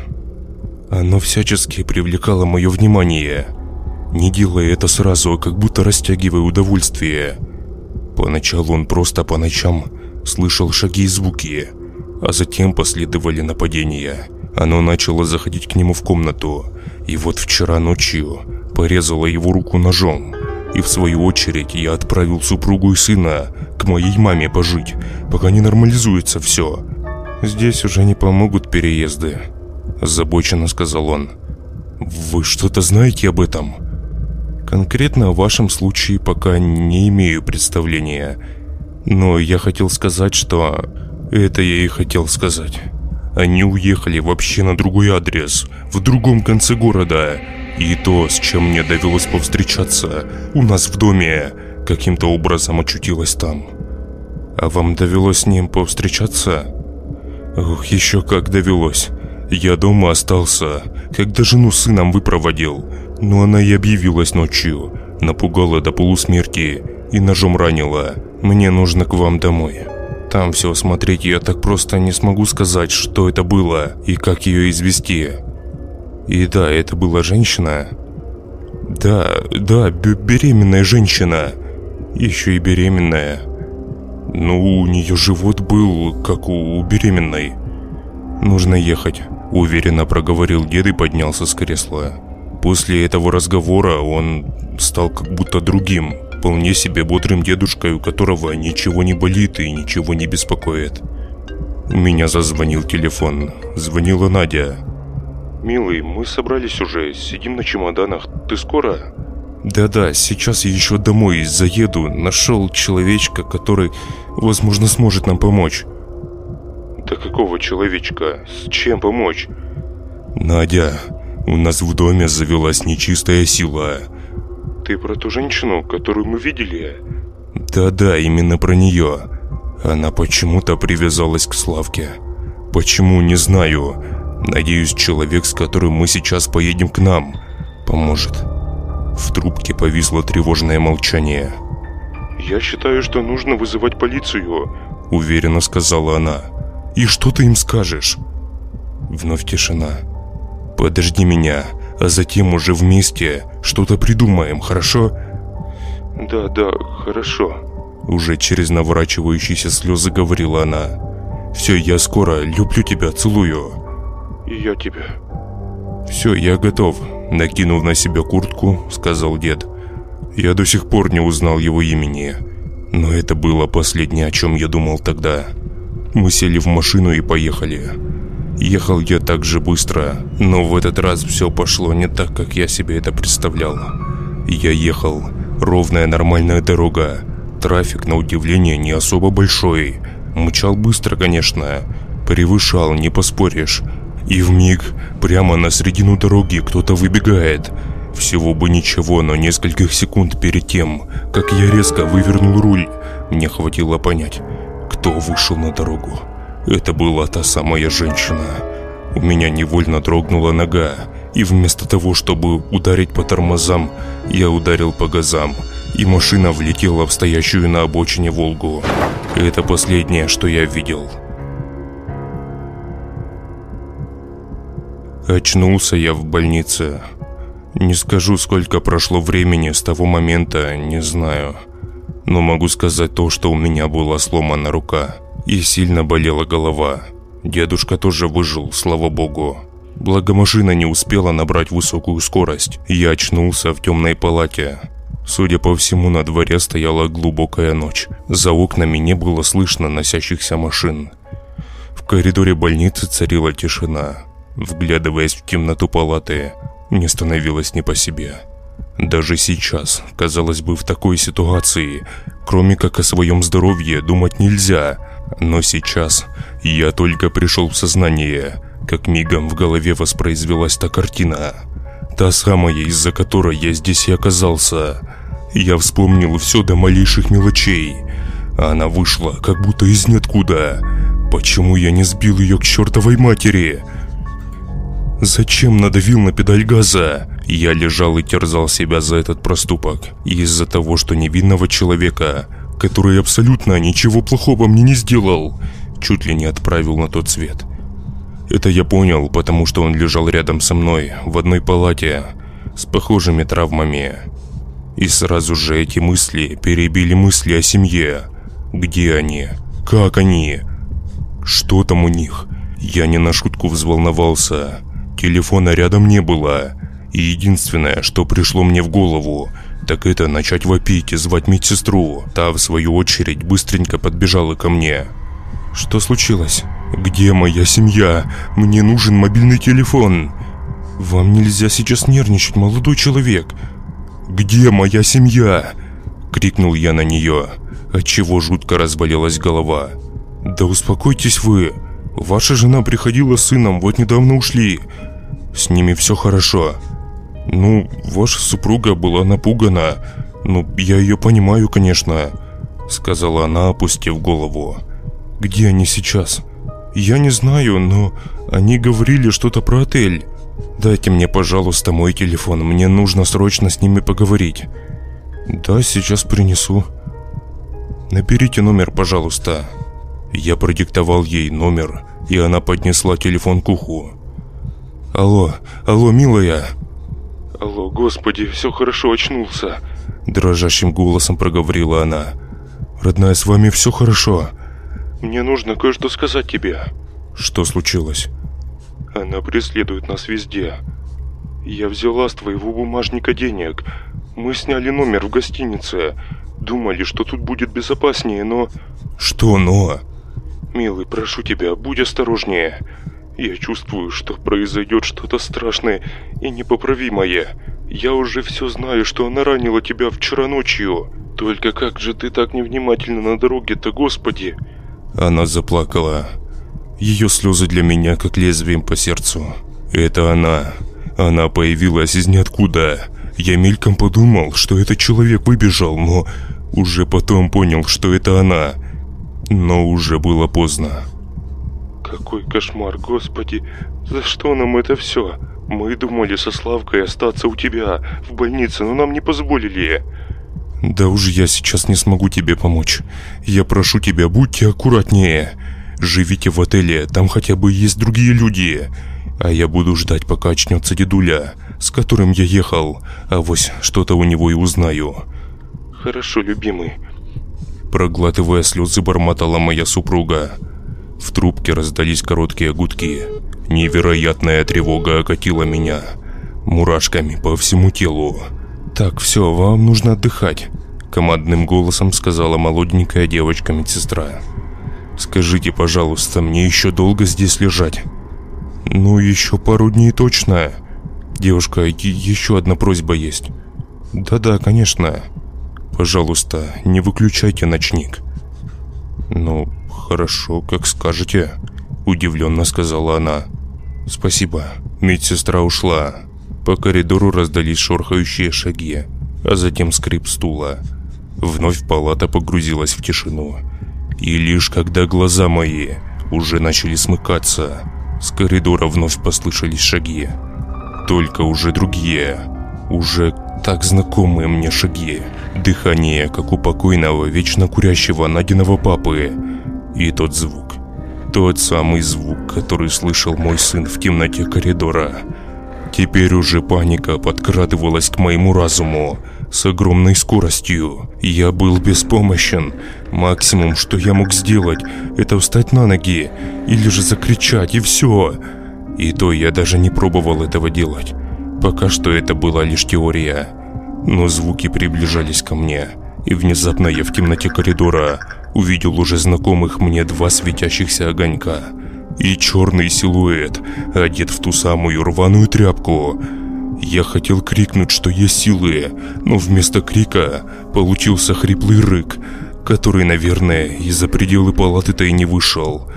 Оно всячески привлекало мое внимание, не делая это сразу, а как будто растягивая удовольствие. Поначалу он просто по ночам слышал шаги и звуки, а затем последовали нападения. Оно начало заходить к нему в комнату, и вот вчера ночью порезало его руку ножом. И в свою очередь я отправил супругу и сына к моей маме пожить, пока не нормализуется все. Здесь уже не помогут переезды, озабоченно сказал он. «Вы что-то знаете об этом?» «Конкретно о вашем случае пока не имею представления. Но я хотел сказать, что... Это я и хотел сказать. Они уехали вообще на другой адрес, в другом конце города. И то, с чем мне довелось повстречаться, у нас в доме, каким-то образом очутилось там. А вам довелось с ним повстречаться? Ох, еще как довелось. Я дома остался, когда жену сыном выпроводил, но она и объявилась ночью, напугала до полусмерти и ножом ранила. Мне нужно к вам домой. Там все осмотреть я так просто не смогу сказать, что это было и как ее извести. И да, это была женщина. Да, да, беременная женщина. Еще и беременная. Ну, у нее живот был, как у беременной. Нужно ехать. Уверенно проговорил дед и поднялся с кресла. После этого разговора он стал как будто другим, вполне себе бодрым дедушкой, у которого ничего не болит и ничего не беспокоит. У меня зазвонил телефон. Звонила Надя. «Милый, мы собрались уже, сидим на чемоданах. Ты скоро?» «Да-да, сейчас я еще домой заеду. Нашел человечка, который, возможно, сможет нам помочь». «Да какого человечка? С чем помочь?» «Надя, у нас в доме завелась нечистая сила». «Ты про ту женщину, которую мы видели?» «Да-да, именно про нее. Она почему-то привязалась к Славке. Почему, не знаю. Надеюсь, человек, с которым мы сейчас поедем к нам, поможет». В трубке повисло тревожное молчание. «Я считаю, что нужно вызывать полицию», — уверенно сказала она. И что ты им скажешь?» Вновь тишина. «Подожди меня, а затем уже вместе что-то придумаем, хорошо?» «Да, да, хорошо», уже через наворачивающиеся слезы говорила она. «Все, я скоро, люблю тебя, целую». «И я тебя». «Все, я готов», накинув на себя куртку, сказал дед. Я до сих пор не узнал его имени, но это было последнее, о чем я думал тогда. Мы сели в машину и поехали. Ехал я так же быстро, но в этот раз все пошло не так, как я себе это представлял. Я ехал, ровная нормальная дорога, трафик, на удивление, не особо большой. Мчал быстро, конечно, превышал, не поспоришь. И в миг прямо на середину дороги кто-то выбегает. Всего бы ничего, но нескольких секунд перед тем, как я резко вывернул руль, мне хватило понять, кто вышел на дорогу. Это была та самая женщина. У меня невольно дрогнула нога, И вместо того, чтобы ударить по тормозам, я ударил по газам, и машина влетела в стоящую на обочине «Волгу». Это последнее, что я видел. Очнулся я в больнице. Не скажу, сколько прошло времени с того момента, не знаю. Но могу сказать то, что у меня была сломана рука и сильно болела голова. Дедушка тоже выжил, слава богу. Благо машина не успела набрать высокую скорость. Я очнулся в темной палате. Судя по всему, на дворе стояла глубокая ночь. За окнами не было слышно носящихся машин. В коридоре больницы царила тишина. Вглядываясь в темноту палаты, мне становилось не по себе. Даже сейчас, казалось бы, в такой ситуации, кроме как о своем здоровье, думать нельзя. Но сейчас я только пришел в сознание, как мигом в голове воспроизвелась та картина. Та самая, из-за которой я здесь и оказался. Я вспомнил все до малейших мелочей. Она вышла, как будто из ниоткуда. Почему я не сбил ее к чертовой матери? Зачем надавил на педаль газа? Я лежал и терзал себя за этот проступок. Из-за того, что невинного человека, который абсолютно ничего плохого мне не сделал, чуть ли не отправил на тот свет. Это я понял, потому что он лежал рядом со мной, в одной палате, с похожими травмами. И сразу же эти мысли перебили мысли о семье. Где они? Как они? Что там у них? Я не на шутку взволновался. Телефона рядом не было. И единственное, что пришло мне в голову, так это начать вопить и звать медсестру. Та, в свою очередь, быстренько подбежала ко мне. «Что случилось? Где моя семья? Мне нужен мобильный телефон!» «Вам нельзя сейчас нервничать, молодой человек!» «Где моя семья?» Крикнул я на нее, отчего жутко разболелась голова. «Да успокойтесь вы! Ваша жена приходила с сыном, вот недавно ушли. С ними все хорошо. Ну, ваша супруга была напугана. Ну, я ее понимаю, конечно», сказала она, опустив голову. «Где они сейчас?» «Я не знаю, но они говорили что-то про отель. Дайте мне, пожалуйста, мой телефон. Мне нужно срочно с ними поговорить». «Да, сейчас принесу». «Наберите номер, пожалуйста». Я продиктовал ей номер, и она поднесла телефон к уху. «Алло, алло, милая!» «Алло, господи, все хорошо, очнулся!» Дрожащим голосом проговорила она. «Родная, с вами все хорошо?» «Мне нужно кое-что сказать тебе». «Что случилось?» «Она преследует нас везде. Я взяла с твоего бумажника денег. Мы сняли номер в гостинице. Думали, что тут будет безопаснее, но...» «Что «но»?» «Милый, прошу тебя, будь осторожнее. Я чувствую, что произойдет что-то страшное и непоправимое. Я уже все знаю, что она ранила тебя вчера ночью. Только как же ты так невнимательно на дороге-то, господи!» Она заплакала. Ее слезы для меня как лезвием по сердцу. Это она. Она появилась из ниоткуда. Я мельком подумал, что этот человек выбежал, но уже потом понял, что это она. Но уже было поздно. Какой кошмар, господи! За что нам это все? Мы думали со Славкой остаться у тебя в больнице, но нам не позволили. Да уж я сейчас не смогу тебе помочь. Я прошу тебя, будьте аккуратнее. Живите в отеле, там хотя бы есть другие люди. А я буду ждать, пока очнется дедуля, с которым я ехал. А вось что-то у него и узнаю. Хорошо, любимый. Проглатывая слезы, бормотала моя супруга. В трубке раздались короткие гудки. Невероятная тревога окатила меня. Мурашками по всему телу. «Так, все, вам нужно отдыхать», – командным голосом сказала молоденькая девочка-медсестра. «Скажите, пожалуйста, мне еще долго здесь лежать?» «Ну, еще пару дней точно. Девушка, еще одна просьба есть». «Да-да, конечно. Пожалуйста, не выключайте ночник». «Ну, «Хорошо, как скажете», – удивленно сказала она. «Спасибо». Медсестра ушла. По коридору раздались шорхающие шаги, а затем скрип стула. Вновь палата погрузилась в тишину. И лишь когда глаза мои уже начали смыкаться, с коридора вновь послышались шаги. Только уже другие, уже так знакомые мне шаги, дыхание, как у покойного, вечно курящего Надиного папы. И тот звук, тот самый звук, который слышал мой сын в темноте коридора. Теперь уже паника подкрадывалась к моему разуму с огромной скоростью. Я был беспомощен. Максимум, что я мог сделать, это встать на ноги или же закричать, и все. И то я даже не пробовал этого делать. Пока что это была лишь теория. Но звуки приближались ко мне, и внезапно я в темноте коридора увидел уже знакомых мне два светящихся огонька и черный силуэт, одет в ту самую рваную тряпку. Я хотел крикнуть, что есть силы, но вместо крика получился хриплый рык, который, наверное, из-за пределы палаты-то и не вышел.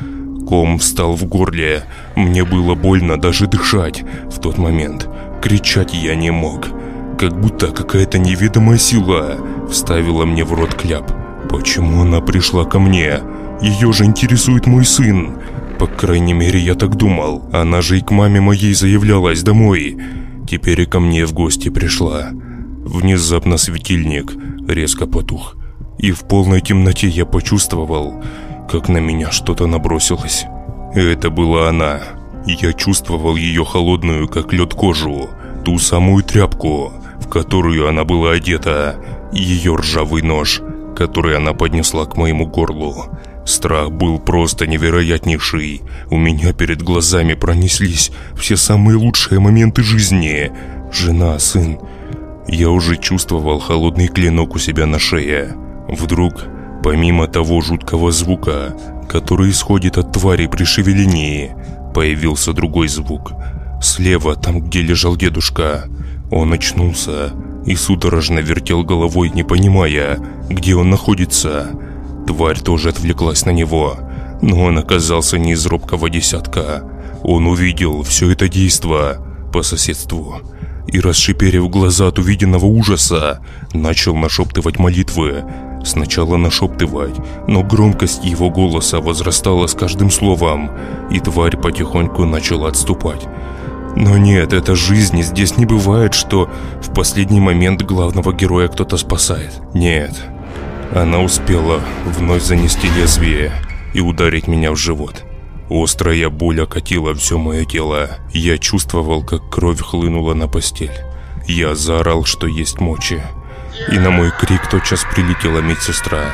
Ком встал в горле, мне было больно даже дышать в тот момент. Кричать я не мог, как будто какая-то неведомая сила вставила мне в рот кляп. Почему она пришла ко мне? Ее же интересует мой сын. По крайней мере, я так думал. Она же и к маме моей заявлялась домой. Теперь и ко мне в гости пришла. Внезапно светильник резко потух. И в полной темноте я почувствовал, как на меня что-то набросилось. Это была она. Я чувствовал ее холодную, как лед кожу, ту самую тряпку, в которую она была одета, ее ржавый нож, который она поднесла к моему горлу. Страх был просто невероятнейший. У меня перед глазами пронеслись все самые лучшие моменты жизни. Жена, сын. Я уже чувствовал холодный клинок у себя на шее. Вдруг, помимо того жуткого звука, который исходит от твари при шевелении, появился другой звук. Слева, там, где лежал дедушка. Он очнулся и судорожно вертел головой, не понимая, где он находится. Тварь тоже отвлеклась на него, но он оказался не из робкого десятка. Он увидел все это действо по соседству и, расшиперив глаза от увиденного ужаса, начал нашептывать молитвы. Сначала нашептывать, но громкость его голоса возрастала с каждым словом, и тварь потихоньку начала отступать. Но нет, это жизни, здесь не бывает, что в последний момент главного героя кто-то спасает. Нет, она успела вновь занести лезвие и ударить меня в живот. Острая боль окатила все мое тело. Я чувствовал, как кровь хлынула на постель. Я заорал, что есть мочи. И на мой крик тотчас прилетела медсестра.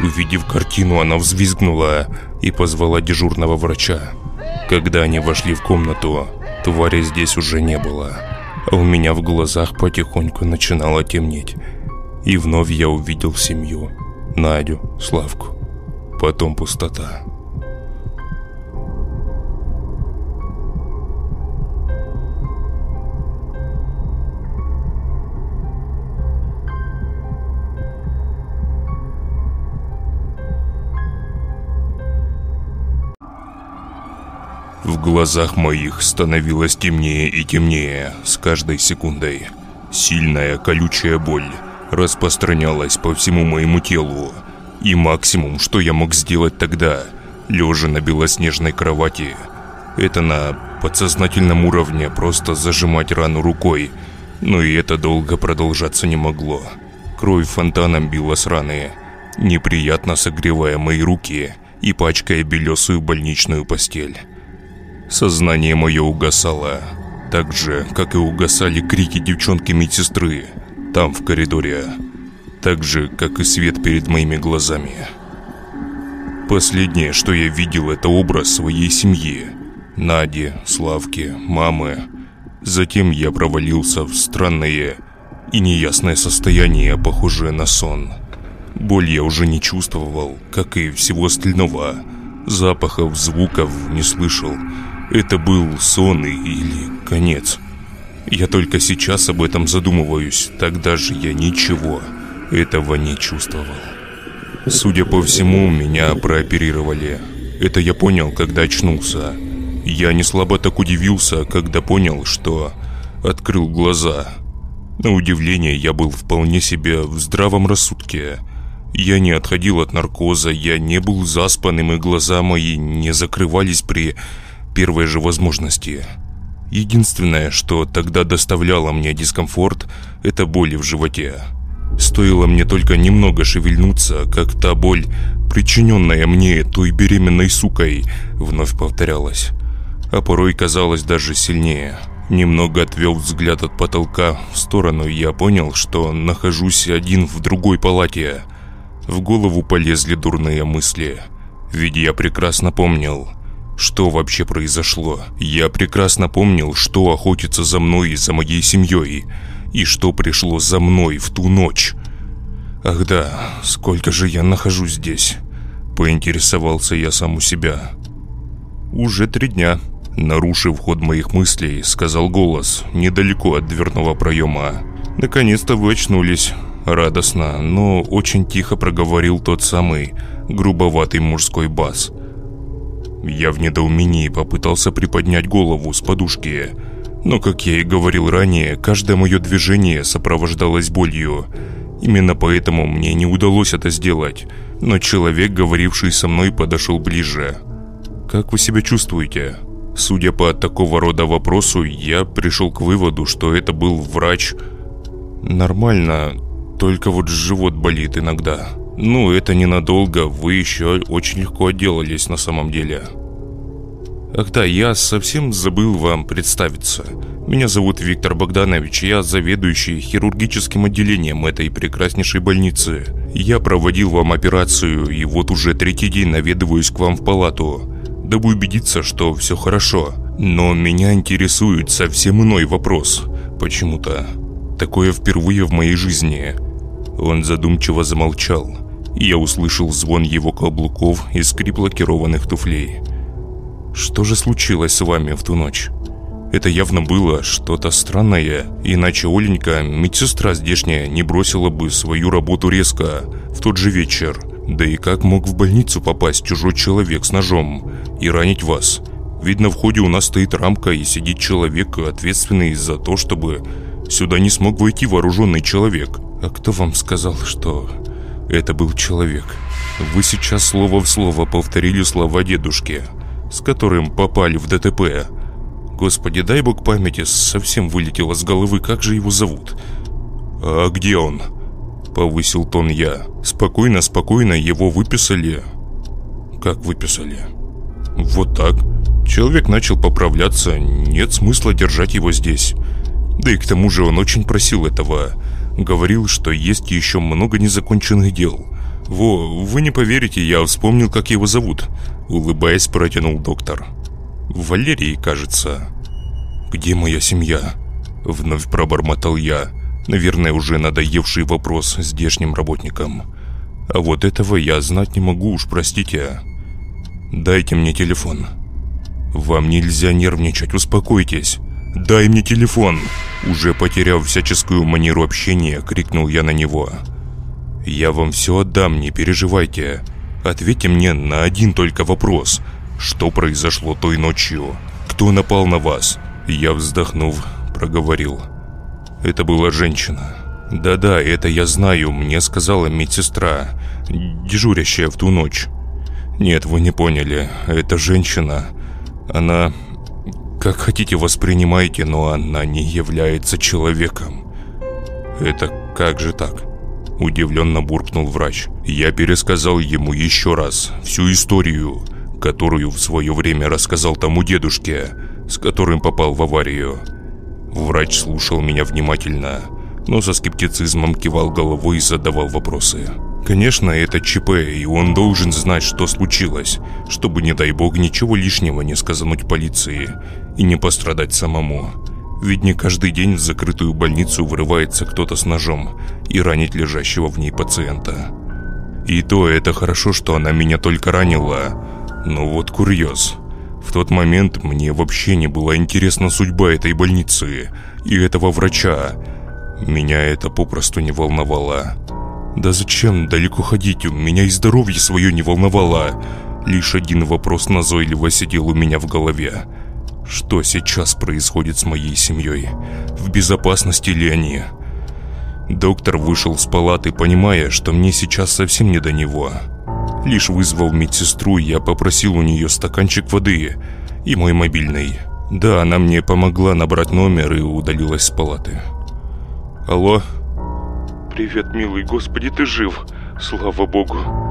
Увидев картину, она взвизгнула и позвала дежурного врача. Когда они вошли в комнату, твари здесь уже не было. У меня в глазах потихоньку начинало темнеть. И вновь я увидел семью. Надю, Славку. Потом пустота. В глазах моих становилось темнее и темнее с каждой секундой. Сильная колючая боль распространялась по всему моему телу. И максимум, что я мог сделать тогда, лежа на белоснежной кровати, это на подсознательном уровне просто зажимать рану рукой. Но и это долго продолжаться не могло. Кровь фонтаном била с раны, неприятно согревая мои руки и пачкая белесую больничную постель. Сознание мое угасало, так же, как и угасали крики девчонки-медсестры, там, в коридоре. Так же, как и свет перед моими глазами. Последнее, что я видел, это образ своей семьи. Нади, Славки, мамы. Затем я провалился в странное и неясное состояние, похожее на сон. Боль я уже не чувствовал, как и всего остального. Запахов, звуков не слышал. Это был сон или конец. Я только сейчас об этом задумываюсь, тогда же я ничего этого не чувствовал. Судя по всему, меня прооперировали. Это я понял, когда очнулся. Я не слабо так удивился, когда понял, что открыл глаза. На удивление, я был вполне себе в здравом рассудке. Я не отходил от наркоза, я не был заспанным, и глаза мои не закрывались при первой же возможности. Единственное, что тогда доставляло мне дискомфорт, это боли в животе. Стоило мне только немного шевельнуться, как та боль, причиненная мне той беременной сукой, вновь повторялась. А порой казалось даже сильнее. Немного отвел взгляд от потолка в сторону, и я понял, что нахожусь один в другой палате. В голову полезли дурные мысли. Ведь я прекрасно помнил, что вообще произошло. Я прекрасно помнил, что охотится за мной и за моей семьей – и что пришло за мной в ту ночь. Ах да, сколько же я нахожусь здесь? Поинтересовался я сам у себя. Уже три дня. Нарушив ход моих мыслей, сказал голос недалеко от дверного проема. Наконец-то вы очнулись. Радостно, но очень тихо проговорил тот самый грубоватый мужской бас. Я в недоумении попытался приподнять голову с подушки, но, как я и говорил ранее, каждое мое движение сопровождалось болью. Именно поэтому мне не удалось это сделать. Но человек, говоривший со мной, подошел ближе. «Как вы себя чувствуете?» Судя по такого рода вопросу, я пришел к выводу, что это был врач. Нормально, только вот живот болит иногда. Ну, это ненадолго, вы еще очень легко отделались на самом деле. Ах да, я совсем забыл вам представиться. Меня зовут Виктор Богданович, я заведующий хирургическим отделением этой прекраснейшей больницы. Я проводил вам операцию, и вот уже третий день наведываюсь к вам в палату, дабы убедиться, что все хорошо. Но меня интересует совсем иной вопрос. Почему-то. Такое впервые в моей жизни. Он задумчиво замолчал. И я услышал звон его каблуков и скрип лакированных туфлей. Что же случилось с вами в ту ночь? Это явно было что-то странное, иначе Оленька, медсестра здешняя, не бросила бы свою работу резко в тот же вечер. Да и как мог в больницу попасть чужой человек с ножом и ранить вас? Видно, в ходе у нас стоит рамка и сидит человек, ответственный за то, чтобы сюда не смог войти вооруженный человек. А кто вам сказал, что это был человек? Вы сейчас слово в слово повторили слова дедушки – с которым попали в ДТП. Господи, дай бог памяти, совсем вылетело с головы, как же его зовут. «А где он?» Повысил тон я. «Спокойно, спокойно, его выписали». «Как выписали?» «Вот так. Человек начал поправляться, нет смысла держать его здесь. Да и к тому же он очень просил этого. Говорил, что есть еще много незаконченных дел. Во, вы не поверите, я вспомнил, как его зовут. Улыбаясь, протянул доктор. Валерий, кажется. Где моя семья? Вновь пробормотал я. Наверное, уже надоевший вопрос здешним работникам. А вот этого я знать не могу уж, простите. Дайте мне телефон. Вам нельзя нервничать, успокойтесь. «Дай мне телефон!» Уже потеряв всяческую манеру общения, крикнул я на него. «Я вам все отдам, не переживайте. Ответьте мне на один только вопрос. Что произошло той ночью? Кто напал на вас?» Я, вздохнув, проговорил. «Это была женщина. Да-да, это я знаю, мне сказала медсестра, дежурящая в ту ночь. Нет, вы не поняли, эта женщина, она... Как хотите воспринимайте, но она не является человеком. Это как же так?» Удивленно буркнул врач. Я пересказал ему еще раз всю историю, которую в свое время рассказал тому дедушке, с которым попал в аварию. Врач слушал меня внимательно, но со скептицизмом кивал головой и задавал вопросы. Конечно, это ЧП, и он должен знать, что случилось, чтобы, не дай бог, ничего лишнего не сказануть полиции и не пострадать самому. Ведь не каждый день в закрытую больницу вырывается кто-то с ножом и ранит лежащего в ней пациента. И то это хорошо, что она меня только ранила. Но вот курьез. В тот момент мне вообще не была интересна судьба этой больницы и этого врача. Меня это попросту не волновало. Да зачем далеко ходить, у меня и здоровье свое не волновало. Лишь один вопрос назойливо сидел у меня в голове – что сейчас происходит с моей семьей? В безопасности ли они? Доктор вышел с палаты, понимая, что мне сейчас совсем не до него. Лишь вызвал медсестру, я попросил у нее стаканчик воды и мой мобильный. Да, она мне помогла набрать номер и удалилась с палаты. Алло? Привет, милый, господи, ты жив. Слава богу.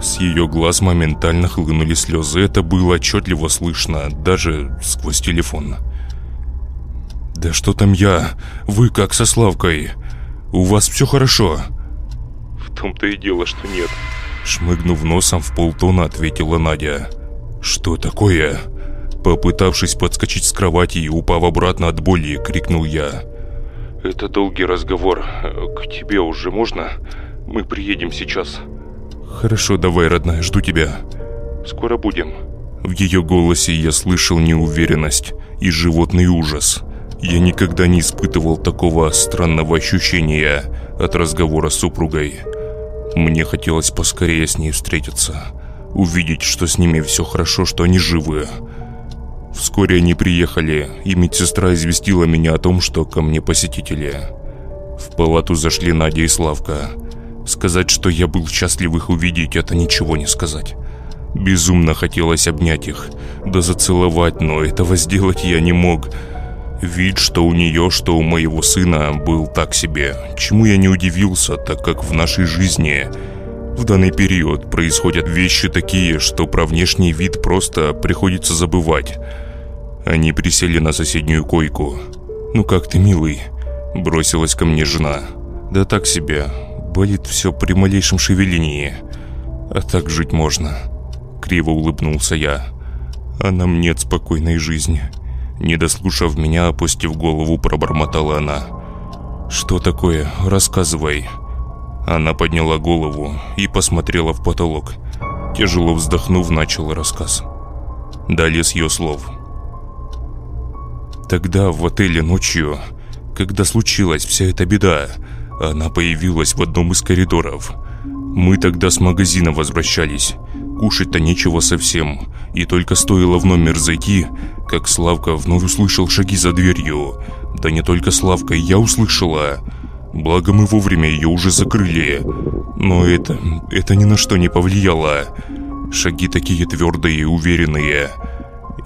С ее глаз моментально хлынули слезы. Это было отчетливо слышно, даже сквозь телефон. «Да что там я? Вы как со Славкой? У вас все хорошо?» «В том-то и дело, что нет». Шмыгнув носом в полтона, ответила Надя. «Что такое?» Попытавшись подскочить с кровати и упав обратно от боли, крикнул я. «Это долгий разговор. К тебе уже можно? Мы приедем сейчас». «Хорошо, давай, родная, жду тебя». «Скоро будем». В ее голосе я слышал неуверенность и животный ужас. Я никогда не испытывал такого странного ощущения от разговора с супругой. Мне хотелось поскорее с ней встретиться, увидеть, что с ними все хорошо, что они живы. Вскоре они приехали, и медсестра известила меня о том, что ко мне посетители. В палату зашли Надя и Славка. Сказать, что я был счастлив их увидеть, это ничего не сказать. Безумно хотелось обнять их, да зацеловать, но этого сделать я не мог – Вид, что у нее, что у моего сына, был так себе, чему я не удивился, так как в нашей жизни в данный период происходят вещи такие, что про внешний вид просто приходится забывать. Они присели на соседнюю койку. «Ну как ты, милый?» Бросилась ко мне жена. «Да так себе. Болит все при малейшем шевелении. А так жить можно». Криво улыбнулся я. «А нам нет спокойной жизни». Не дослушав меня, опустив голову, пробормотала она. «Что такое? Рассказывай». Она подняла голову и посмотрела в потолок. Тяжело вздохнув, начал рассказ. Далее с ее слов. Тогда в отеле ночью, когда случилась вся эта беда, она появилась в одном из коридоров. Мы тогда с магазина возвращались. Кушать-то нечего совсем. И только стоило в номер зайти, как Славка вновь услышал шаги за дверью. Да не только Славка, я услышала. Благо мы вовремя ее уже закрыли. Но это... это ни на что не повлияло. Шаги такие твердые и уверенные.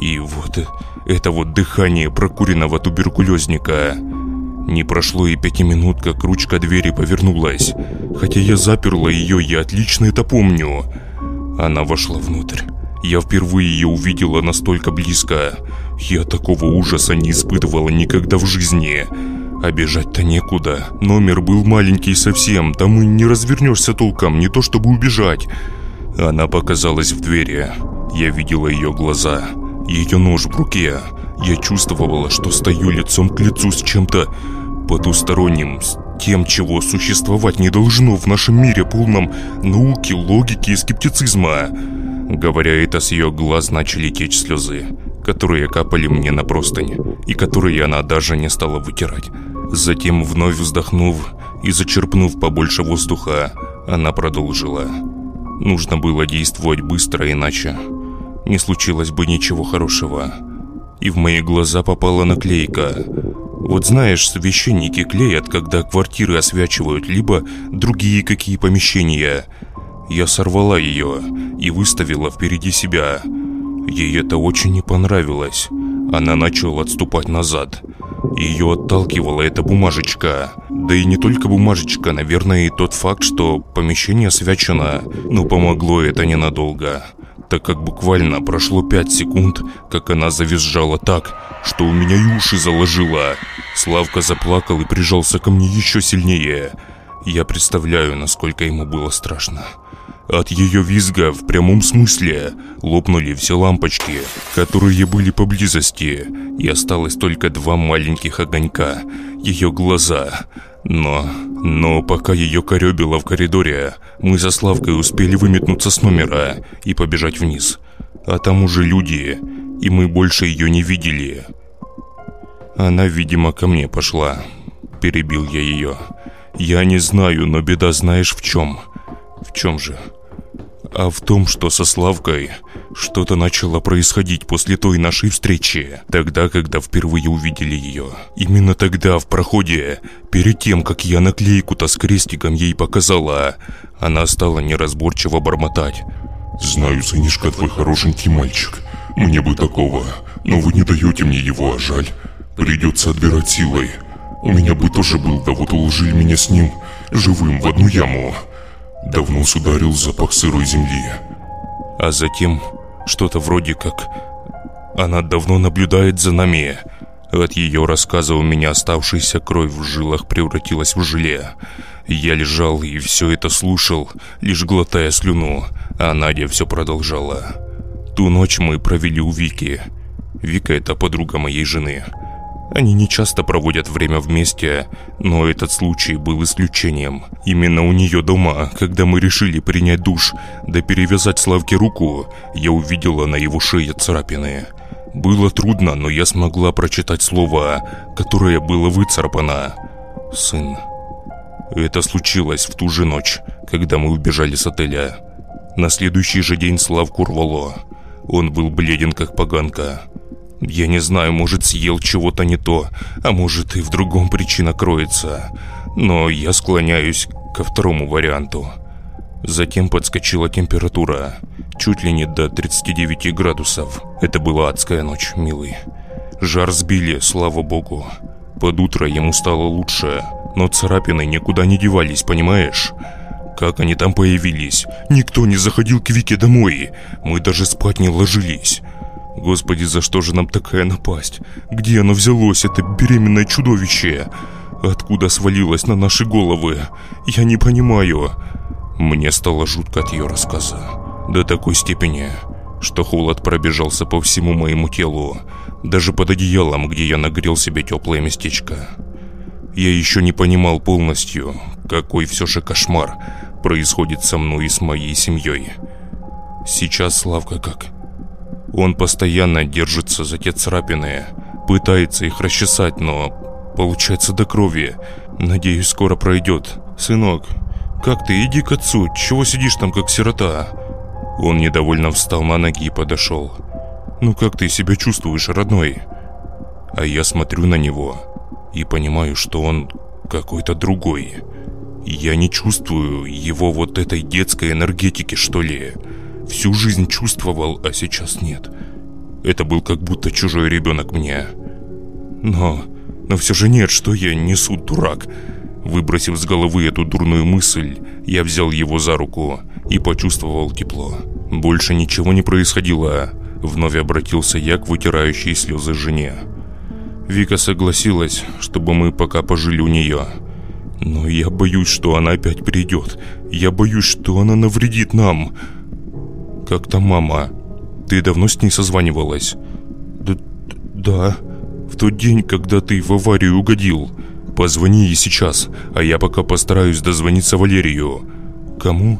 И вот... это вот дыхание прокуренного туберкулезника. Не прошло и пяти минут, как ручка двери повернулась. Хотя я заперла ее, я отлично это помню. Она вошла внутрь. Я впервые ее увидела настолько близко. Я такого ужаса не испытывала никогда в жизни. А бежать-то некуда. Номер был маленький совсем, там и не развернешься толком, не то чтобы убежать. Она показалась в двери. Я видела ее глаза, ее нож в руке. Я чувствовала, что стою лицом к лицу с чем-то потусторонним, с тем, чего существовать не должно в нашем мире, полном науки, логики и скептицизма. Говоря это, с ее глаз начали течь слезы, которые капали мне на простынь, и которые она даже не стала вытирать. Затем, вновь вздохнув и зачерпнув побольше воздуха, она продолжила. Нужно было действовать быстро, иначе не случилось бы ничего хорошего. И в мои глаза попала наклейка. Вот знаешь, священники клеят, когда квартиры освячивают, либо другие какие помещения – я сорвала ее и выставила впереди себя. Ей это очень не понравилось. Она начала отступать назад. Ее отталкивала эта бумажечка. Да и не только бумажечка, наверное, и тот факт, что помещение свячено. Но помогло это ненадолго. Так как буквально прошло пять секунд, как она завизжала так, что у меня и уши заложило. Славка заплакал и прижался ко мне еще сильнее. Я представляю, насколько ему было страшно. От ее визга в прямом смысле лопнули все лампочки, которые были поблизости, и осталось только два маленьких огонька, ее глаза. Но, но пока ее коребило в коридоре, мы за Славкой успели выметнуться с номера и побежать вниз. А там уже люди, и мы больше ее не видели. Она, видимо, ко мне пошла. Перебил я ее. Я не знаю, но беда знаешь в чем. В чем же? А в том, что со Славкой что-то начало происходить после той нашей встречи, тогда, когда впервые увидели ее. Именно тогда, в проходе, перед тем, как я наклейку-то с крестиком ей показала, она стала неразборчиво бормотать. «Знаю, сынишка, твой хорошенький мальчик. Мне бы такого, но вы не даете мне его, а жаль. Придется отбирать силой. У меня бы тоже был, да вот уложили меня с ним живым в одну яму. Давно ударил запах сырой земли. А затем что-то вроде как... Она давно наблюдает за нами. От ее рассказа у меня оставшаяся кровь в жилах превратилась в желе. Я лежал и все это слушал, лишь глотая слюну, а Надя все продолжала. Ту ночь мы провели у Вики. Вика – это подруга моей жены. Они не часто проводят время вместе, но этот случай был исключением. Именно у нее дома, когда мы решили принять душ, да перевязать Славке руку, я увидела на его шее царапины. Было трудно, но я смогла прочитать слово, которое было выцарапано. «Сын». Это случилось в ту же ночь, когда мы убежали с отеля. На следующий же день Славку рвало. Он был бледен, как поганка. Я не знаю, может, съел чего-то не то, а может, и в другом причина кроется. Но я склоняюсь ко второму варианту. Затем подскочила температура, чуть ли не до 39 градусов. Это была адская ночь, милый. Жар сбили, слава богу. Под утро ему стало лучше, но царапины никуда не девались, понимаешь? Как они там появились? Никто не заходил к Вике домой. Мы даже спать не ложились. Господи, за что же нам такая напасть? Где оно взялось, это беременное чудовище? Откуда свалилось на наши головы? Я не понимаю. Мне стало жутко от ее рассказа. До такой степени, что холод пробежался по всему моему телу. Даже под одеялом, где я нагрел себе теплое местечко. Я еще не понимал полностью, какой все же кошмар происходит со мной и с моей семьей. Сейчас Славка как? Он постоянно держится за те царапины, пытается их расчесать, но получается до крови. Надеюсь, скоро пройдет. Сынок, как ты? Иди к отцу. Чего сидишь там, как сирота? Он недовольно встал на ноги и подошел. Ну как ты себя чувствуешь, родной? А я смотрю на него и понимаю, что он какой-то другой. Я не чувствую его вот этой детской энергетики, что ли. Всю жизнь чувствовал, а сейчас нет. Это был как будто чужой ребенок мне. Но, но все же нет, что я несу, дурак. Выбросив с головы эту дурную мысль, я взял его за руку и почувствовал тепло. Больше ничего не происходило. Вновь обратился я к вытирающей слезы жене. Вика согласилась, чтобы мы пока пожили у нее. Но я боюсь, что она опять придет. Я боюсь, что она навредит нам. Как там мама? Ты давно с ней созванивалась? Д да. В тот день, когда ты в аварию угодил. Позвони ей сейчас, а я пока постараюсь дозвониться Валерию. Кому?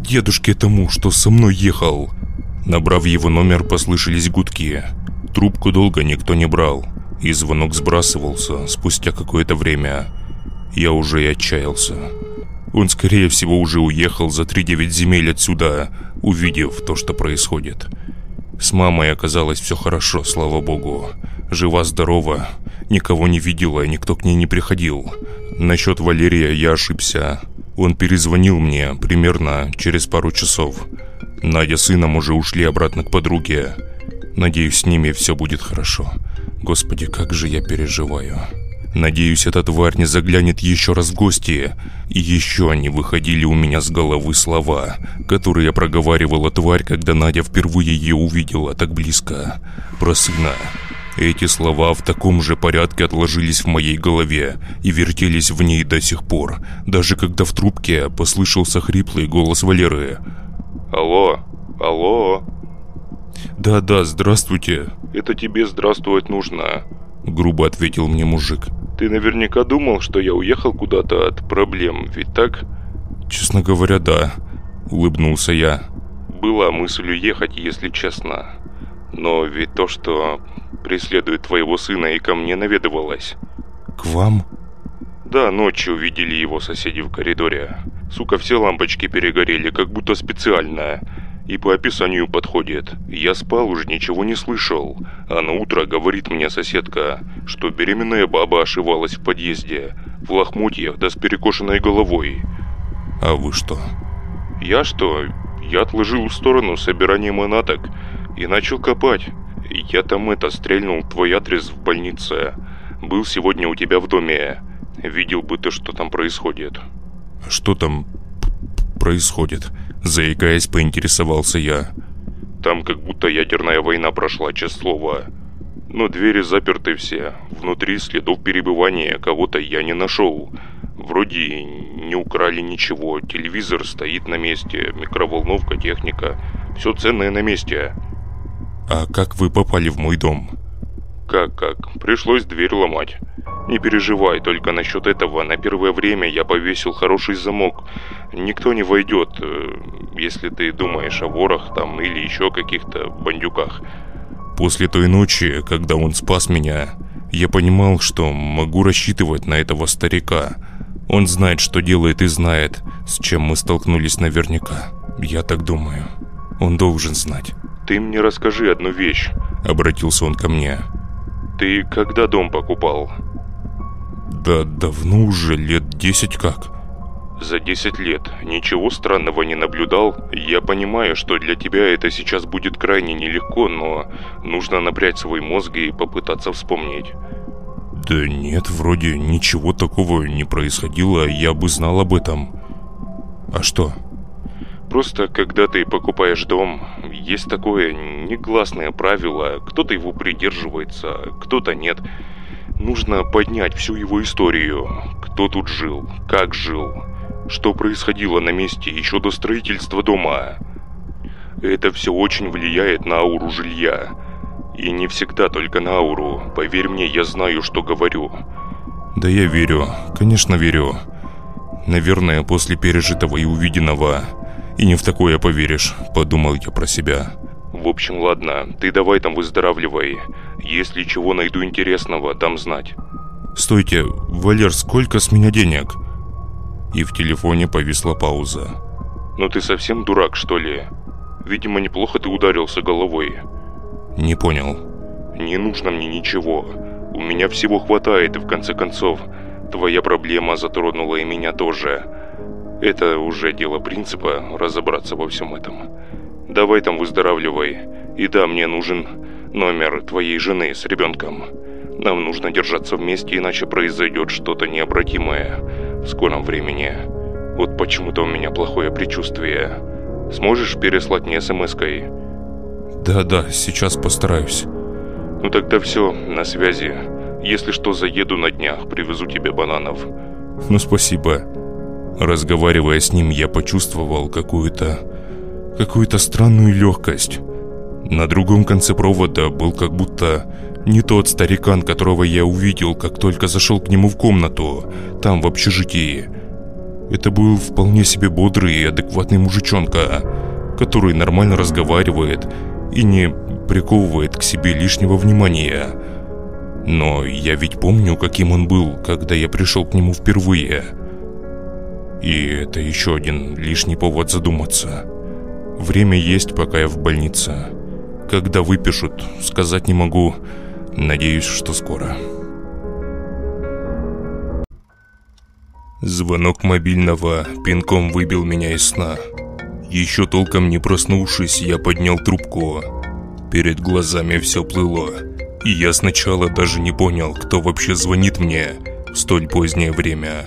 Дедушке тому, что со мной ехал. Набрав его номер, послышались гудки. Трубку долго никто не брал, и звонок сбрасывался спустя какое-то время. Я уже и отчаялся. Он, скорее всего, уже уехал за 3-9 земель отсюда, увидев то, что происходит. С мамой оказалось все хорошо, слава богу. Жива-здорова, никого не видела и никто к ней не приходил. Насчет Валерия я ошибся. Он перезвонил мне примерно через пару часов. Надя с сыном уже ушли обратно к подруге. Надеюсь, с ними все будет хорошо. Господи, как же я переживаю. Надеюсь, эта тварь не заглянет еще раз в гости. И еще они выходили у меня с головы слова, которые проговаривала тварь, когда Надя впервые ее увидела так близко. Про сына. Эти слова в таком же порядке отложились в моей голове и вертелись в ней до сих пор, даже когда в трубке послышался хриплый голос Валеры. Алло, алло. Да-да, здравствуйте. Это тебе здравствовать нужно. Грубо ответил мне мужик. Ты наверняка думал, что я уехал куда-то от проблем, ведь так? Честно говоря, да. Улыбнулся я. Была мысль уехать, если честно. Но ведь то, что преследует твоего сына и ко мне наведывалась. К вам? Да, ночью увидели его соседи в коридоре. Сука, все лампочки перегорели, как будто специально. И по описанию подходит. Я спал, уже ничего не слышал. А на утро говорит мне соседка, что беременная баба ошивалась в подъезде. В лохмотьях да с перекошенной головой. А вы что? Я что? Я отложил в сторону собирание манаток и начал копать. Я там это, стрельнул твой адрес в больнице. Был сегодня у тебя в доме. Видел бы ты, что там происходит. Что там происходит? Заикаясь, поинтересовался я. Там как будто ядерная война прошла, честное слово. Но двери заперты все. Внутри следов перебывания кого-то я не нашел. Вроде не украли ничего. Телевизор стоит на месте, микроволновка, техника. Все ценное на месте. А как вы попали в мой дом? Как-как? Пришлось дверь ломать. Не переживай, только насчет этого. На первое время я повесил хороший замок. Никто не войдет, э, если ты думаешь о ворах там или еще каких-то бандюках. После той ночи, когда он спас меня, я понимал, что могу рассчитывать на этого старика. Он знает, что делает и знает, с чем мы столкнулись наверняка. Я так думаю. Он должен знать. Ты мне расскажи одну вещь. Обратился он ко мне. Ты когда дом покупал? Да давно уже, лет десять как. За 10 лет ничего странного не наблюдал. Я понимаю, что для тебя это сейчас будет крайне нелегко, но нужно напрячь свой мозг и попытаться вспомнить. Да нет, вроде ничего такого не происходило, я бы знал об этом. А что? Просто когда ты покупаешь дом, есть такое негласное правило, кто-то его придерживается, кто-то нет. Нужно поднять всю его историю, кто тут жил, как жил, что происходило на месте еще до строительства дома. Это все очень влияет на ауру жилья. И не всегда только на ауру. Поверь мне, я знаю, что говорю. Да я верю, конечно верю. Наверное, после пережитого и увиденного. И не в такое поверишь, подумал я про себя. В общем, ладно, ты давай там выздоравливай. Если чего найду интересного, дам знать. Стойте, Валер, сколько с меня денег? И в телефоне повисла пауза. Ну ты совсем дурак, что ли? Видимо, неплохо ты ударился головой. Не понял. Не нужно мне ничего. У меня всего хватает, и в конце концов, твоя проблема затронула и меня тоже. Это уже дело принципа, разобраться во всем этом. Давай там выздоравливай. И да, мне нужен номер твоей жены с ребенком. Нам нужно держаться вместе, иначе произойдет что-то необратимое в скором времени. Вот почему-то у меня плохое предчувствие. Сможешь переслать мне смс-кой? Да-да, сейчас постараюсь. Ну тогда все, на связи. Если что, заеду на днях, привезу тебе бананов. Ну спасибо. Разговаривая с ним, я почувствовал какую-то... какую-то странную легкость. На другом конце провода был как будто не тот старикан, которого я увидел, как только зашел к нему в комнату, там, в общежитии. Это был вполне себе бодрый и адекватный мужичонка, который нормально разговаривает и не приковывает к себе лишнего внимания. Но я ведь помню, каким он был, когда я пришел к нему впервые. И это еще один лишний повод задуматься. Время есть, пока я в больнице. Когда выпишут, сказать не могу. Надеюсь, что скоро. Звонок мобильного пинком выбил меня из сна. Еще толком не проснувшись, я поднял трубку. Перед глазами все плыло. И я сначала даже не понял, кто вообще звонит мне в столь позднее время.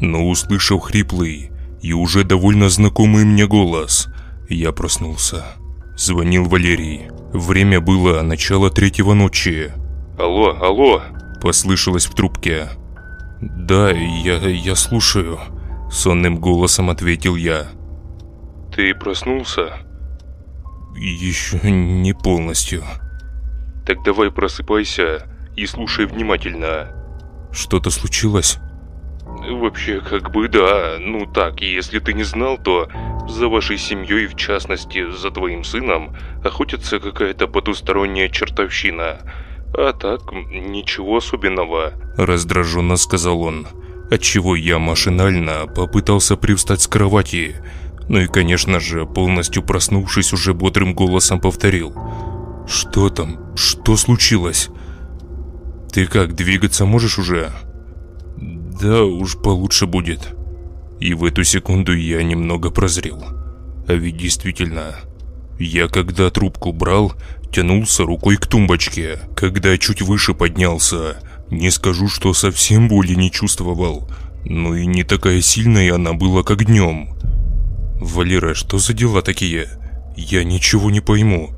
Но услышав хриплый и уже довольно знакомый мне голос, я проснулся. Звонил Валерий. Время было начало третьего ночи. Алло, алло. Послышалось в трубке. Да, я, я слушаю. Сонным голосом ответил я. Ты проснулся? Еще не полностью. Так давай просыпайся и слушай внимательно. Что-то случилось? Вообще, как бы да. Ну так, если ты не знал, то за вашей семьей, в частности, за твоим сыном, охотится какая-то потусторонняя чертовщина. А так, ничего особенного. Раздраженно сказал он, отчего я машинально попытался привстать с кровати. Ну и, конечно же, полностью проснувшись, уже бодрым голосом повторил. «Что там? Что случилось? Ты как, двигаться можешь уже?» «Да уж получше будет». И в эту секунду я немного прозрел. А ведь действительно, Я когда трубку брал, тянулся рукой к тумбочке. Когда чуть выше поднялся, не скажу, что совсем боли не чувствовал. Но и не такая сильная она была, как днем. Валера, что за дела такие? Я ничего не пойму.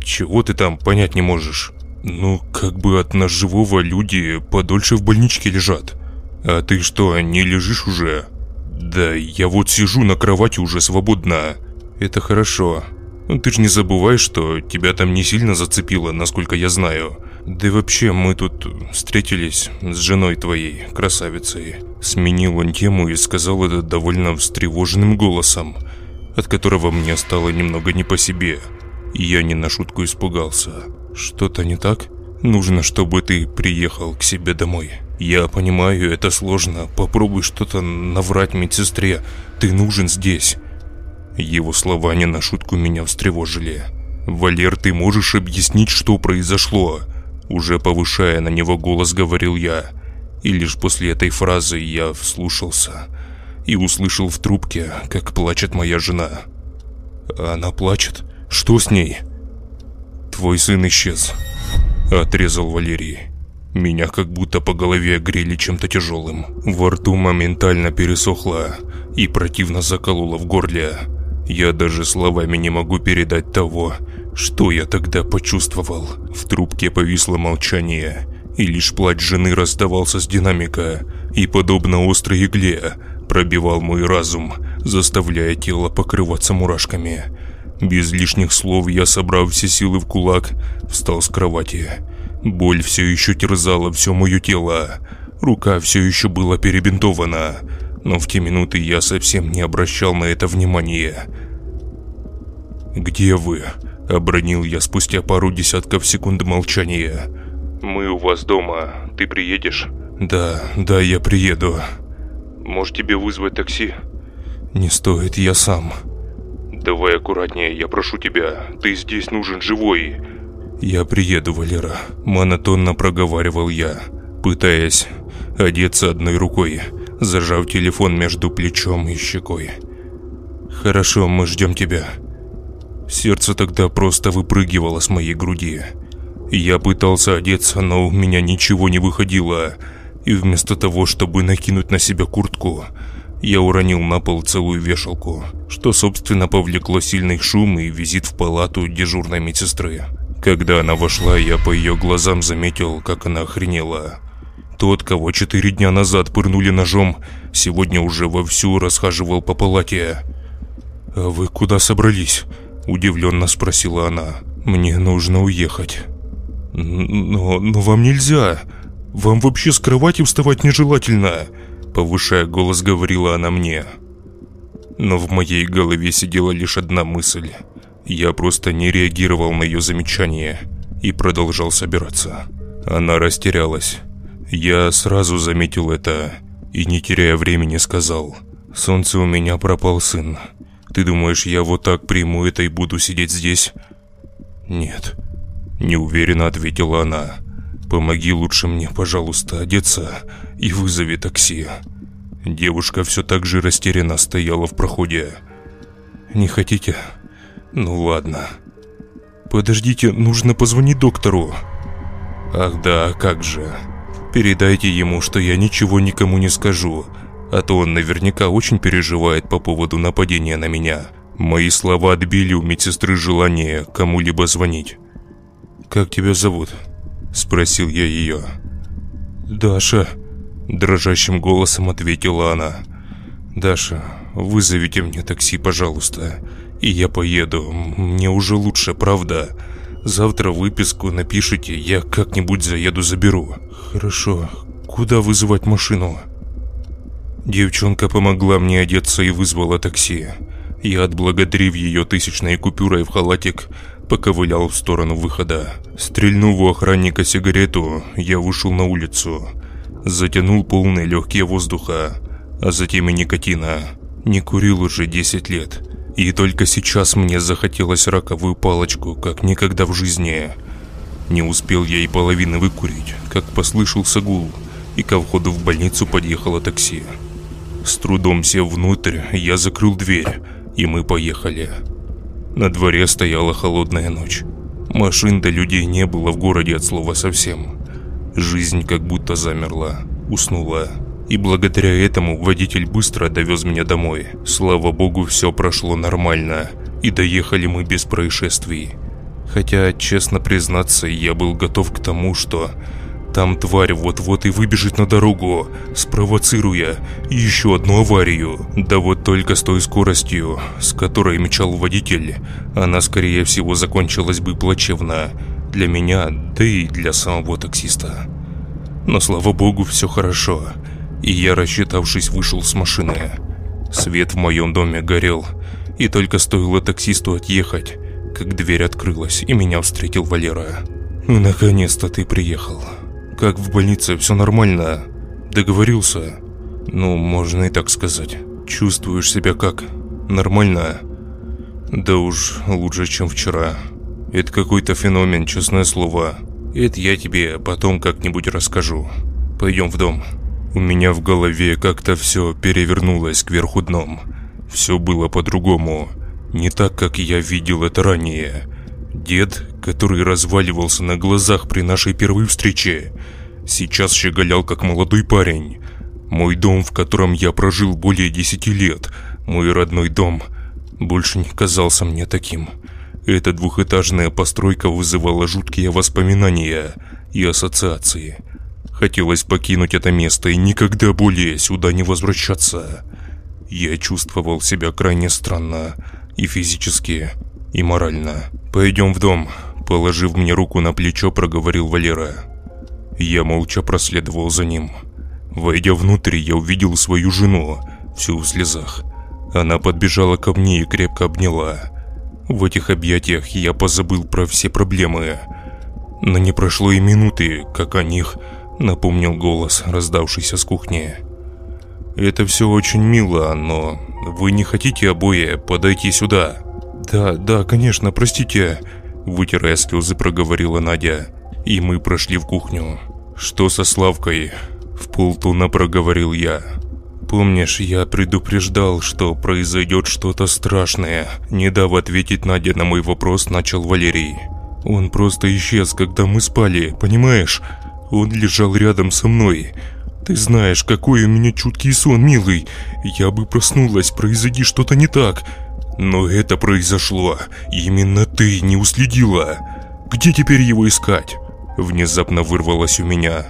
Чего ты там понять не можешь? Ну, как бы от нас живого люди подольше в больничке лежат. А ты что, не лежишь уже? Да, я вот сижу на кровати уже свободно. Это хорошо. Ну, ты же не забывай, что тебя там не сильно зацепило, насколько я знаю. Да и вообще, мы тут встретились с женой твоей, красавицей. Сменил он тему и сказал это довольно встревоженным голосом, от которого мне стало немного не по себе. И я не на шутку испугался. Что-то не так? Нужно, чтобы ты приехал к себе домой. Я понимаю, это сложно. Попробуй что-то наврать медсестре. Ты нужен здесь. Его слова не на шутку меня встревожили. «Валер, ты можешь объяснить, что произошло?» Уже повышая на него голос, говорил я. И лишь после этой фразы я вслушался и услышал в трубке, как плачет моя жена. «Она плачет? Что с ней?» «Твой сын исчез», — отрезал Валерий. Меня как будто по голове грели чем-то тяжелым. Во рту моментально пересохло и противно закололо в горле. Я даже словами не могу передать того, что я тогда почувствовал. В трубке повисло молчание, и лишь плач жены раздавался с динамика, и, подобно острой игле, пробивал мой разум, заставляя тело покрываться мурашками. Без лишних слов я, собрав все силы в кулак, встал с кровати. Боль все еще терзала все мое тело. Рука все еще была перебинтована, но в те минуты я совсем не обращал на это внимания. «Где вы?» – обронил я спустя пару десятков секунд молчания. «Мы у вас дома. Ты приедешь?» «Да, да, я приеду». «Может тебе вызвать такси?» «Не стоит, я сам». «Давай аккуратнее, я прошу тебя. Ты здесь нужен живой». «Я приеду, Валера», – монотонно проговаривал я, пытаясь одеться одной рукой, зажав телефон между плечом и щекой. «Хорошо, мы ждем тебя». Сердце тогда просто выпрыгивало с моей груди. Я пытался одеться, но у меня ничего не выходило, и вместо того, чтобы накинуть на себя куртку, я уронил на пол целую вешалку, что собственно повлекло сильный шум и визит в палату дежурной медсестры. Когда она вошла, я по ее глазам заметил, как она охренела. Тот, кого четыре дня назад пырнули ножом, сегодня уже вовсю расхаживал по палате. «А вы куда собрались?» – удивленно спросила она. «Мне нужно уехать». «Но, но вам нельзя. Вам вообще с кровати вставать нежелательно повышая голос, говорила она мне. Но в моей голове сидела лишь одна мысль. Я просто не реагировал на ее замечание и продолжал собираться. Она растерялась. Я сразу заметил это и, не теряя времени, сказал. «Солнце у меня пропал, сын. Ты думаешь, я вот так приму это и буду сидеть здесь?» «Нет», – неуверенно ответила она. Помоги лучше мне, пожалуйста, одеться и вызови такси. Девушка все так же растерянно стояла в проходе. Не хотите? Ну ладно. Подождите, нужно позвонить доктору. Ах да, как же. Передайте ему, что я ничего никому не скажу, а то он наверняка очень переживает по поводу нападения на меня. Мои слова отбили у медсестры желание кому-либо звонить. «Как тебя зовут?» Спросил я ее. «Даша», – дрожащим голосом ответила она. «Даша, вызовите мне такси, пожалуйста, и я поеду. Мне уже лучше, правда? Завтра выписку напишите, я как-нибудь заеду заберу». «Хорошо. Куда вызывать машину?» Девчонка помогла мне одеться и вызвала такси. Я, отблагодарив ее тысячной купюрой в халатик, поковылял в сторону выхода. Стрельнув у охранника сигарету, я вышел на улицу. Затянул полные легкие воздуха, а затем и никотина. Не курил уже 10 лет. И только сейчас мне захотелось раковую палочку, как никогда в жизни. Не успел я и половины выкурить, как послышался гул, и ко входу в больницу подъехало такси. С трудом сев внутрь, я закрыл дверь, и мы поехали. На дворе стояла холодная ночь. Машин до людей не было в городе от слова совсем. Жизнь как будто замерла, уснула. И благодаря этому водитель быстро довез меня домой. Слава богу, все прошло нормально. И доехали мы без происшествий. Хотя, честно признаться, я был готов к тому, что там тварь вот-вот и выбежит на дорогу, спровоцируя еще одну аварию. Да вот только с той скоростью, с которой мчал водитель, она скорее всего закончилась бы плачевно. Для меня, да и для самого таксиста. Но слава богу, все хорошо. И я, рассчитавшись, вышел с машины. Свет в моем доме горел, и только стоило таксисту отъехать, как дверь открылась, и меня встретил Валера. «Наконец-то ты приехал. Как в больнице, все нормально. Договорился?» «Ну, можно и так сказать. Чувствуешь себя как? Нормально?» «Да уж, лучше, чем вчера. Это какой-то феномен, честное слово. Это я тебе потом как-нибудь расскажу. Пойдем в дом». У меня в голове как-то все перевернулось кверху дном. Все было по-другому. Не так, как я видел это ранее. Дед, который разваливался на глазах при нашей первой встрече, сейчас щеголял как молодой парень. Мой дом, в котором я прожил более десяти лет, мой родной дом, больше не казался мне таким. Эта двухэтажная постройка вызывала жуткие воспоминания и ассоциации. Хотелось покинуть это место и никогда более сюда не возвращаться. Я чувствовал себя крайне странно и физически, и морально. «Пойдем в дом», – положив мне руку на плечо, проговорил Валера. Я молча проследовал за ним. Войдя внутрь, я увидел свою жену, всю в слезах. Она подбежала ко мне и крепко обняла. В этих объятиях я позабыл про все проблемы. Но не прошло и минуты, как о них напомнил голос, раздавшийся с кухни. «Это все очень мило, но вы не хотите обои подойти сюда?» «Да, да, конечно, простите», – вытирая слезы, проговорила Надя. И мы прошли в кухню. «Что со Славкой?» – в полтона проговорил я. «Помнишь, я предупреждал, что произойдет что-то страшное?» Не дав ответить Надя на мой вопрос, начал Валерий. «Он просто исчез, когда мы спали, понимаешь? Он лежал рядом со мной. Ты знаешь, какой у меня чуткий сон, милый. Я бы проснулась, произойди что-то не так. Но это произошло. Именно ты не уследила. Где теперь его искать? Внезапно вырвалось у меня.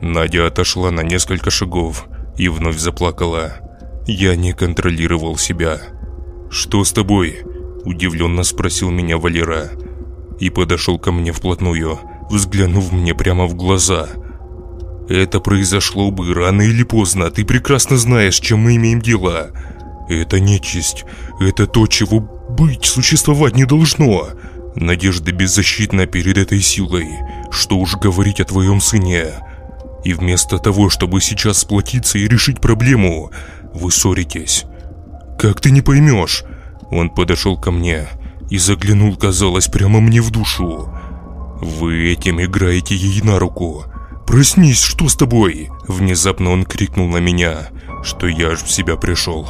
Надя отошла на несколько шагов и вновь заплакала. Я не контролировал себя. «Что с тобой?» – удивленно спросил меня Валера. И подошел ко мне вплотную, взглянув мне прямо в глаза. «Это произошло бы рано или поздно, ты прекрасно знаешь, чем мы имеем дело. Это нечисть, это то, чего быть, существовать не должно. Надежда беззащитна перед этой силой, что уж говорить о твоем сыне. И вместо того, чтобы сейчас сплотиться и решить проблему, вы ссоритесь. Как ты не поймешь?» Он подошел ко мне и заглянул, казалось, прямо мне в душу. «Вы этим играете ей на руку. Проснись, что с тобой?» Внезапно он крикнул на меня, что я аж в себя пришел.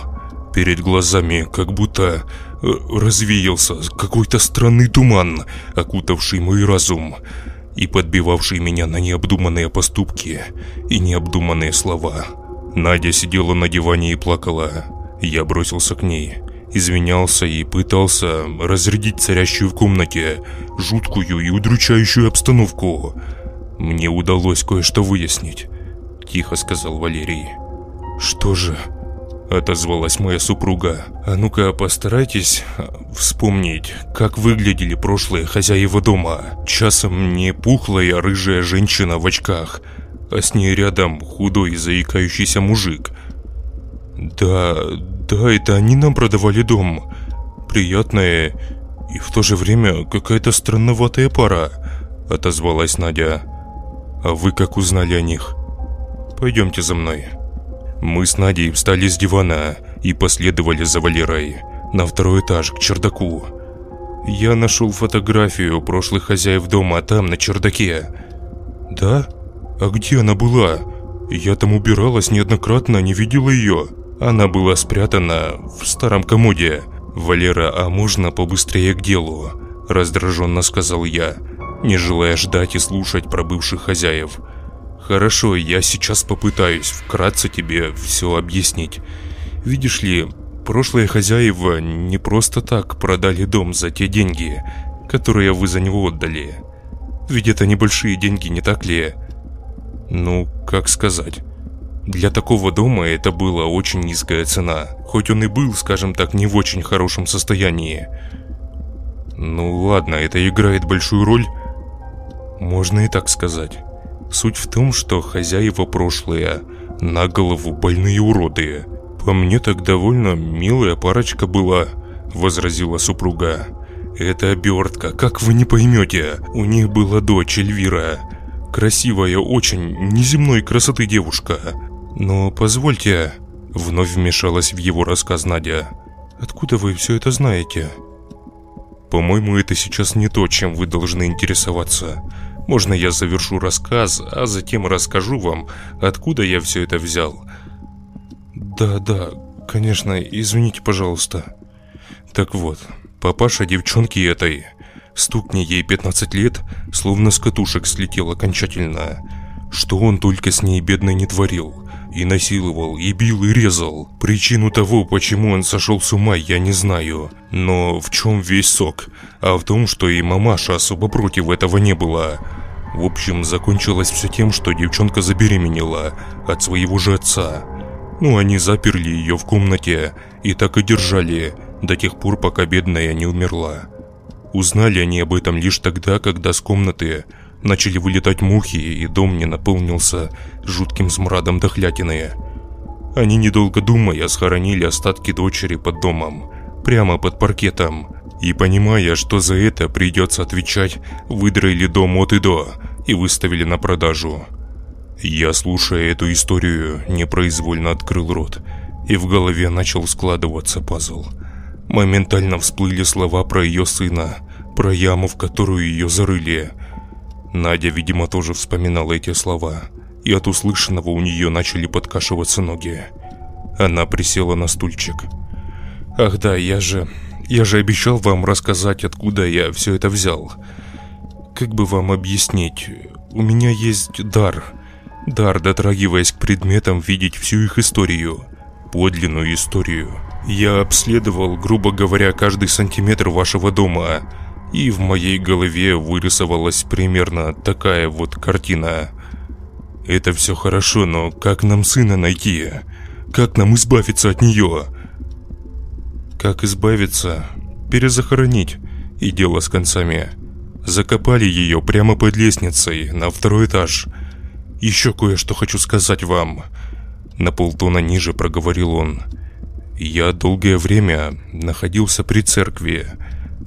Перед глазами как будто э, развеялся какой-то странный туман, окутавший мой разум и подбивавший меня на необдуманные поступки и необдуманные слова. Надя сидела на диване и плакала. Я бросился к ней извинялся и пытался разрядить царящую в комнате жуткую и удручающую обстановку. Мне удалось кое-что выяснить, тихо сказал Валерий. Что же? Отозвалась моя супруга. А ну-ка постарайтесь вспомнить, как выглядели прошлые хозяева дома. Часом не пухлая рыжая женщина в очках, а с ней рядом худой заикающийся мужик. Да, да, это они нам продавали дом. Приятная и в то же время какая-то странноватая пара, отозвалась Надя. А вы как узнали о них? Пойдемте за мной. Мы с Надей встали с дивана и последовали за Валерой на второй этаж к чердаку. Я нашел фотографию прошлых хозяев дома там, на чердаке. Да? А где она была? Я там убиралась неоднократно, не видела ее. Она была спрятана в старом комоде. «Валера, а можно побыстрее к делу?» – раздраженно сказал я, не желая ждать и слушать про бывших хозяев. «Хорошо, я сейчас попытаюсь вкратце тебе все объяснить. Видишь ли, прошлые хозяева не просто так продали дом за те деньги, которые вы за него отдали. Ведь это небольшие деньги, не так ли? Ну, как сказать. Для такого дома это была очень низкая цена, хоть он и был, скажем так, не в очень хорошем состоянии. Ну ладно, это играет большую роль. Можно и так сказать. Суть в том, что хозяева прошлые, на голову больные уроды. По мне так довольно милая парочка была, возразила супруга. Это обертка, как вы не поймете. У них была дочь Эльвира. Красивая, очень неземной красоты девушка. «Но позвольте...» Вновь вмешалась в его рассказ Надя. «Откуда вы все это знаете?» «По-моему, это сейчас не то, чем вы должны интересоваться. Можно я завершу рассказ, а затем расскажу вам, откуда я все это взял?» «Да, да, конечно, извините, пожалуйста». «Так вот, папаша девчонки этой, стукни ей 15 лет, словно с катушек слетел окончательно. Что он только с ней бедной не творил» и насиловал, и бил, и резал. Причину того, почему он сошел с ума, я не знаю. Но в чем весь сок? А в том, что и мамаша особо против этого не была. В общем, закончилось все тем, что девчонка забеременела от своего же отца. Ну, они заперли ее в комнате и так и держали до тех пор, пока бедная не умерла. Узнали они об этом лишь тогда, когда с комнаты Начали вылетать мухи, и дом не наполнился жутким смрадом дохлятины. Они, недолго думая, схоронили остатки дочери под домом, прямо под паркетом, и, понимая, что за это придется отвечать, выдроили дом от и до и выставили на продажу. Я, слушая эту историю, непроизвольно открыл рот, и в голове начал складываться пазл. Моментально всплыли слова про ее сына, про яму, в которую ее зарыли – Надя, видимо, тоже вспоминала эти слова, и от услышанного у нее начали подкашиваться ноги. Она присела на стульчик. «Ах да, я же... я же обещал вам рассказать, откуда я все это взял. Как бы вам объяснить? У меня есть дар. Дар, дотрагиваясь к предметам, видеть всю их историю. Подлинную историю. Я обследовал, грубо говоря, каждый сантиметр вашего дома» и в моей голове вырисовалась примерно такая вот картина. Это все хорошо, но как нам сына найти? Как нам избавиться от нее? Как избавиться? Перезахоронить. И дело с концами. Закопали ее прямо под лестницей, на второй этаж. Еще кое-что хочу сказать вам. На полтона ниже проговорил он. Я долгое время находился при церкви.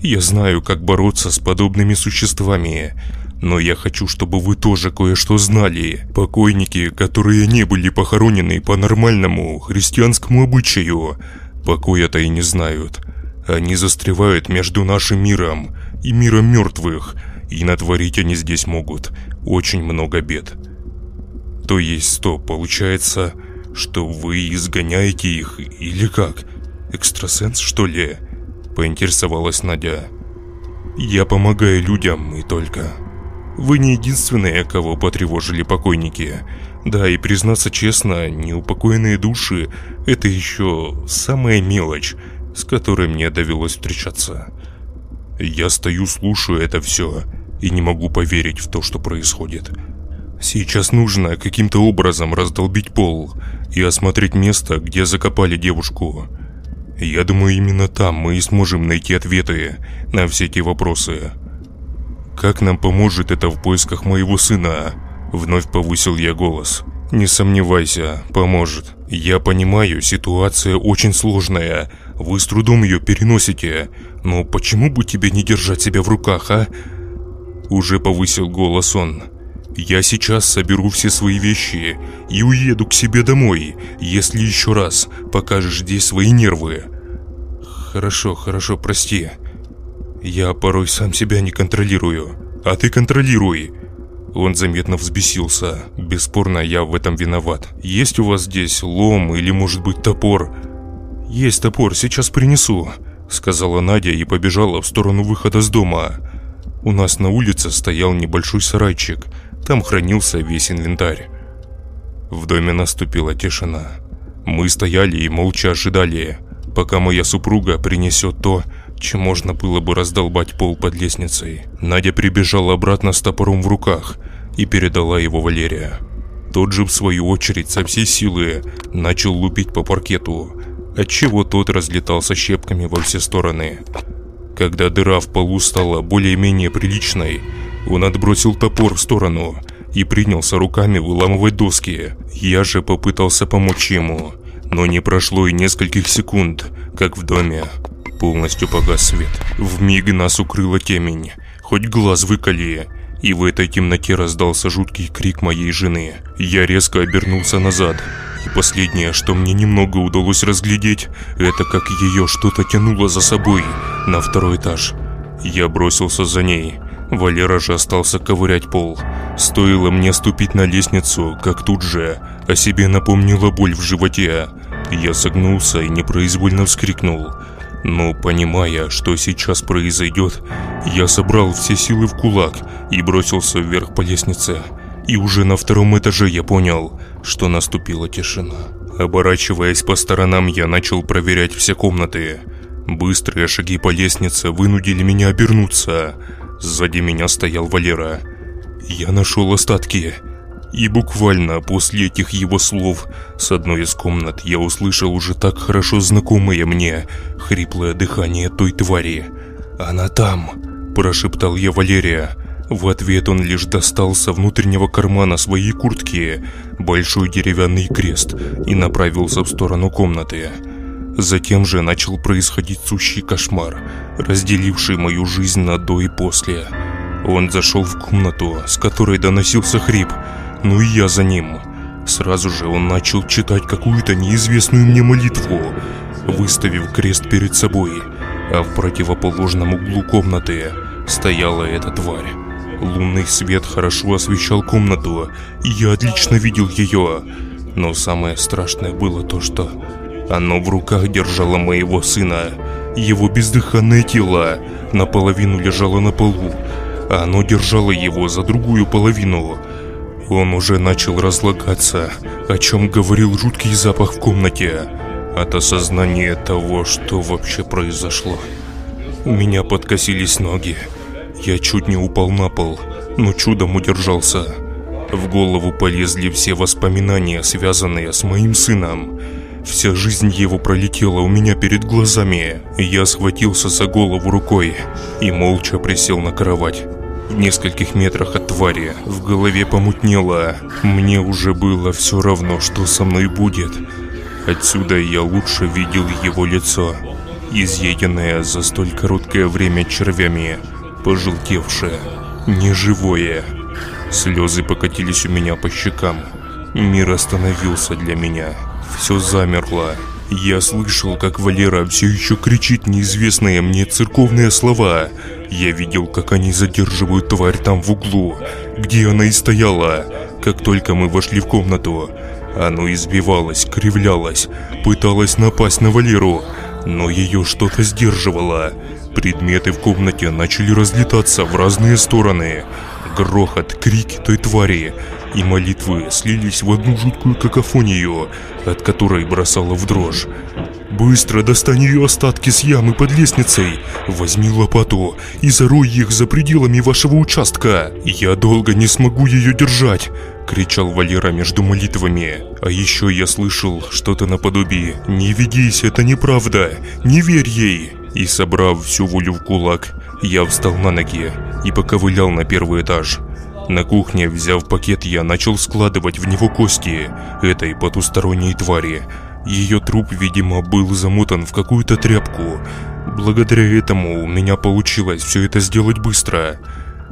Я знаю, как бороться с подобными существами, но я хочу, чтобы вы тоже кое-что знали. Покойники, которые не были похоронены по нормальному христианскому обычаю, покоя-то и не знают. Они застревают между нашим миром и миром мертвых, и натворить они здесь могут очень много бед. То есть, стоп, получается, что вы изгоняете их или как? Экстрасенс, что ли? Поинтересовалась Надя. «Я помогаю людям и только. Вы не единственные, кого потревожили покойники. Да, и признаться честно, неупокоенные души – это еще самая мелочь, с которой мне довелось встречаться. Я стою, слушаю это все и не могу поверить в то, что происходит. Сейчас нужно каким-то образом раздолбить пол и осмотреть место, где закопали девушку. Я думаю, именно там мы и сможем найти ответы на все эти вопросы. Как нам поможет это в поисках моего сына? Вновь повысил я голос. Не сомневайся, поможет. Я понимаю, ситуация очень сложная. Вы с трудом ее переносите. Но почему бы тебе не держать себя в руках, а? Уже повысил голос он. Я сейчас соберу все свои вещи и уеду к себе домой, если еще раз покажешь здесь свои нервы. Хорошо, хорошо, прости. Я порой сам себя не контролирую, а ты контролируй. Он заметно взбесился. Бесспорно, я в этом виноват. Есть у вас здесь лом или, может быть, топор? Есть топор, сейчас принесу. сказала Надя и побежала в сторону выхода с дома. У нас на улице стоял небольшой сарайчик, там хранился весь инвентарь. В доме наступила тишина. Мы стояли и молча ожидали, пока моя супруга принесет то, чем можно было бы раздолбать пол под лестницей. Надя прибежала обратно с топором в руках и передала его Валерия. Тот же, в свою очередь, со всей силы начал лупить по паркету, отчего тот разлетался щепками во все стороны. Когда дыра в полу стала более-менее приличной, он отбросил топор в сторону и принялся руками выламывать доски. Я же попытался помочь ему, но не прошло и нескольких секунд, как в доме полностью погас свет. В миг нас укрыла темень, хоть глаз выколи, и в этой темноте раздался жуткий крик моей жены. Я резко обернулся назад, и последнее, что мне немного удалось разглядеть, это как ее что-то тянуло за собой на второй этаж. Я бросился за ней. Валера же остался ковырять пол. Стоило мне ступить на лестницу, как тут же о себе напомнила боль в животе. Я согнулся и непроизвольно вскрикнул. Но понимая, что сейчас произойдет, я собрал все силы в кулак и бросился вверх по лестнице. И уже на втором этаже я понял, что наступила тишина. Оборачиваясь по сторонам, я начал проверять все комнаты. Быстрые шаги по лестнице вынудили меня обернуться. Сзади меня стоял Валера. Я нашел остатки и буквально после этих его слов с одной из комнат я услышал уже так хорошо знакомое мне хриплое дыхание той твари. «Она там!» – прошептал я Валерия. В ответ он лишь достал со внутреннего кармана своей куртки большой деревянный крест и направился в сторону комнаты. Затем же начал происходить сущий кошмар, разделивший мою жизнь на до и после. Он зашел в комнату, с которой доносился хрип, ну и я за ним. Сразу же он начал читать какую-то неизвестную мне молитву, выставив крест перед собой, а в противоположном углу комнаты стояла эта тварь. Лунный свет хорошо освещал комнату, и я отлично видел ее. Но самое страшное было то, что оно в руках держало моего сына. Его бездыханное тело наполовину лежало на полу, а оно держало его за другую половину – он уже начал разлагаться, о чем говорил жуткий запах в комнате. От осознания того, что вообще произошло. У меня подкосились ноги. Я чуть не упал на пол, но чудом удержался. В голову полезли все воспоминания, связанные с моим сыном. Вся жизнь его пролетела у меня перед глазами. Я схватился за голову рукой и молча присел на кровать в нескольких метрах от твари. В голове помутнело. Мне уже было все равно, что со мной будет. Отсюда я лучше видел его лицо, изъеденное за столь короткое время червями, пожелтевшее, неживое. Слезы покатились у меня по щекам. Мир остановился для меня. Все замерло. Я слышал, как Валера все еще кричит неизвестные мне церковные слова. Я видел, как они задерживают тварь там в углу, где она и стояла. Как только мы вошли в комнату, оно избивалось, кривлялось, пыталось напасть на Валеру, но ее что-то сдерживало. Предметы в комнате начали разлетаться в разные стороны. Грохот, крики той твари и молитвы слились в одну жуткую какофонию, от которой бросала в дрожь. «Быстро достань ее остатки с ямы под лестницей! Возьми лопату и зарой их за пределами вашего участка! Я долго не смогу ее держать!» кричал Валера между молитвами. А еще я слышал что-то наподобие «Не ведись, это неправда! Не верь ей!» И собрав всю волю в кулак, я встал на ноги и поковылял на первый этаж. На кухне, взяв пакет, я начал складывать в него кости этой потусторонней твари. Ее труп, видимо, был замотан в какую-то тряпку. Благодаря этому у меня получилось все это сделать быстро.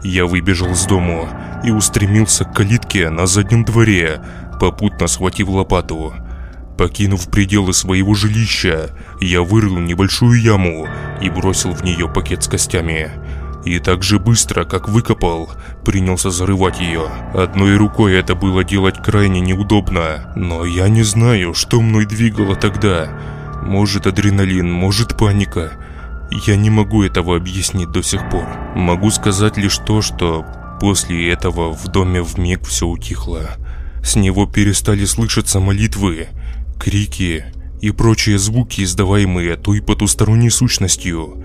Я выбежал с дому и устремился к калитке на заднем дворе, попутно схватив лопату. Покинув пределы своего жилища, я вырыл небольшую яму и бросил в нее пакет с костями и так же быстро, как выкопал, принялся зарывать ее. Одной рукой это было делать крайне неудобно, но я не знаю, что мной двигало тогда. Может адреналин, может паника. Я не могу этого объяснить до сих пор. Могу сказать лишь то, что после этого в доме вмиг все утихло. С него перестали слышаться молитвы, крики и прочие звуки, издаваемые той потусторонней сущностью.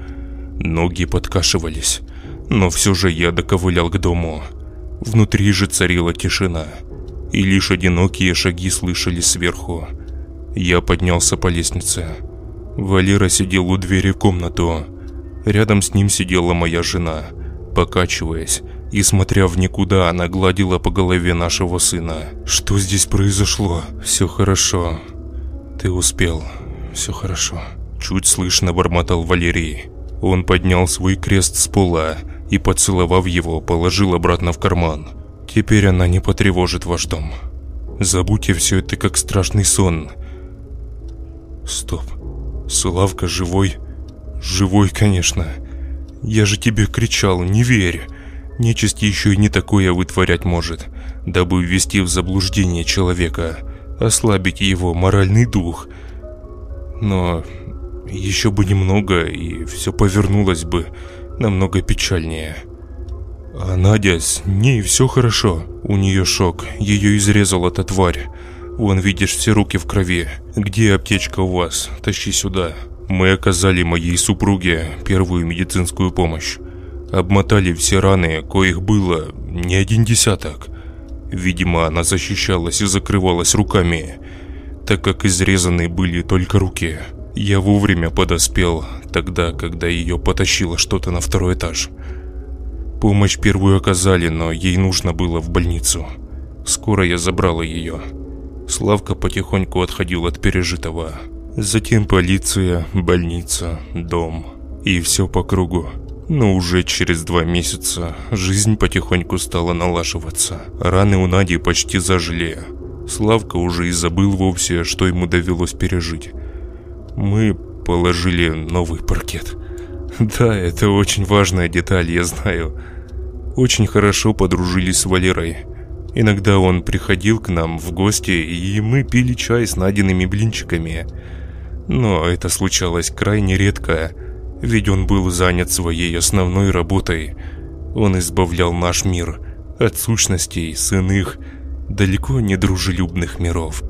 Ноги подкашивались, но все же я доковылял к дому. Внутри же царила тишина, и лишь одинокие шаги слышались сверху. Я поднялся по лестнице. Валера сидел у двери в комнату. Рядом с ним сидела моя жена. Покачиваясь и смотря в никуда, она гладила по голове нашего сына. «Что здесь произошло? Все хорошо. Ты успел. Все хорошо». Чуть слышно бормотал Валерий. Он поднял свой крест с пола и, поцеловав его, положил обратно в карман. «Теперь она не потревожит ваш дом. Забудьте все это как страшный сон». «Стоп. Славка живой?» «Живой, конечно. Я же тебе кричал, не верь. Нечисть еще и не такое вытворять может, дабы ввести в заблуждение человека, ослабить его моральный дух. Но еще бы немного, и все повернулось бы намного печальнее. А Надя, с ней все хорошо. У нее шок, ее изрезала эта тварь. Вон, видишь, все руки в крови. Где аптечка у вас? Тащи сюда. Мы оказали моей супруге первую медицинскую помощь. Обмотали все раны, коих было не один десяток. Видимо, она защищалась и закрывалась руками, так как изрезаны были только руки. Я вовремя подоспел, тогда, когда ее потащило что-то на второй этаж. Помощь первую оказали, но ей нужно было в больницу. Скоро я забрала ее. Славка потихоньку отходил от пережитого. Затем полиция, больница, дом. И все по кругу. Но уже через два месяца жизнь потихоньку стала налаживаться. Раны у Нади почти зажили. Славка уже и забыл вовсе, что ему довелось пережить мы положили новый паркет. Да, это очень важная деталь, я знаю. Очень хорошо подружились с Валерой. Иногда он приходил к нам в гости, и мы пили чай с найденными блинчиками. Но это случалось крайне редко, ведь он был занят своей основной работой. Он избавлял наш мир от сущностей с иных, далеко не дружелюбных миров.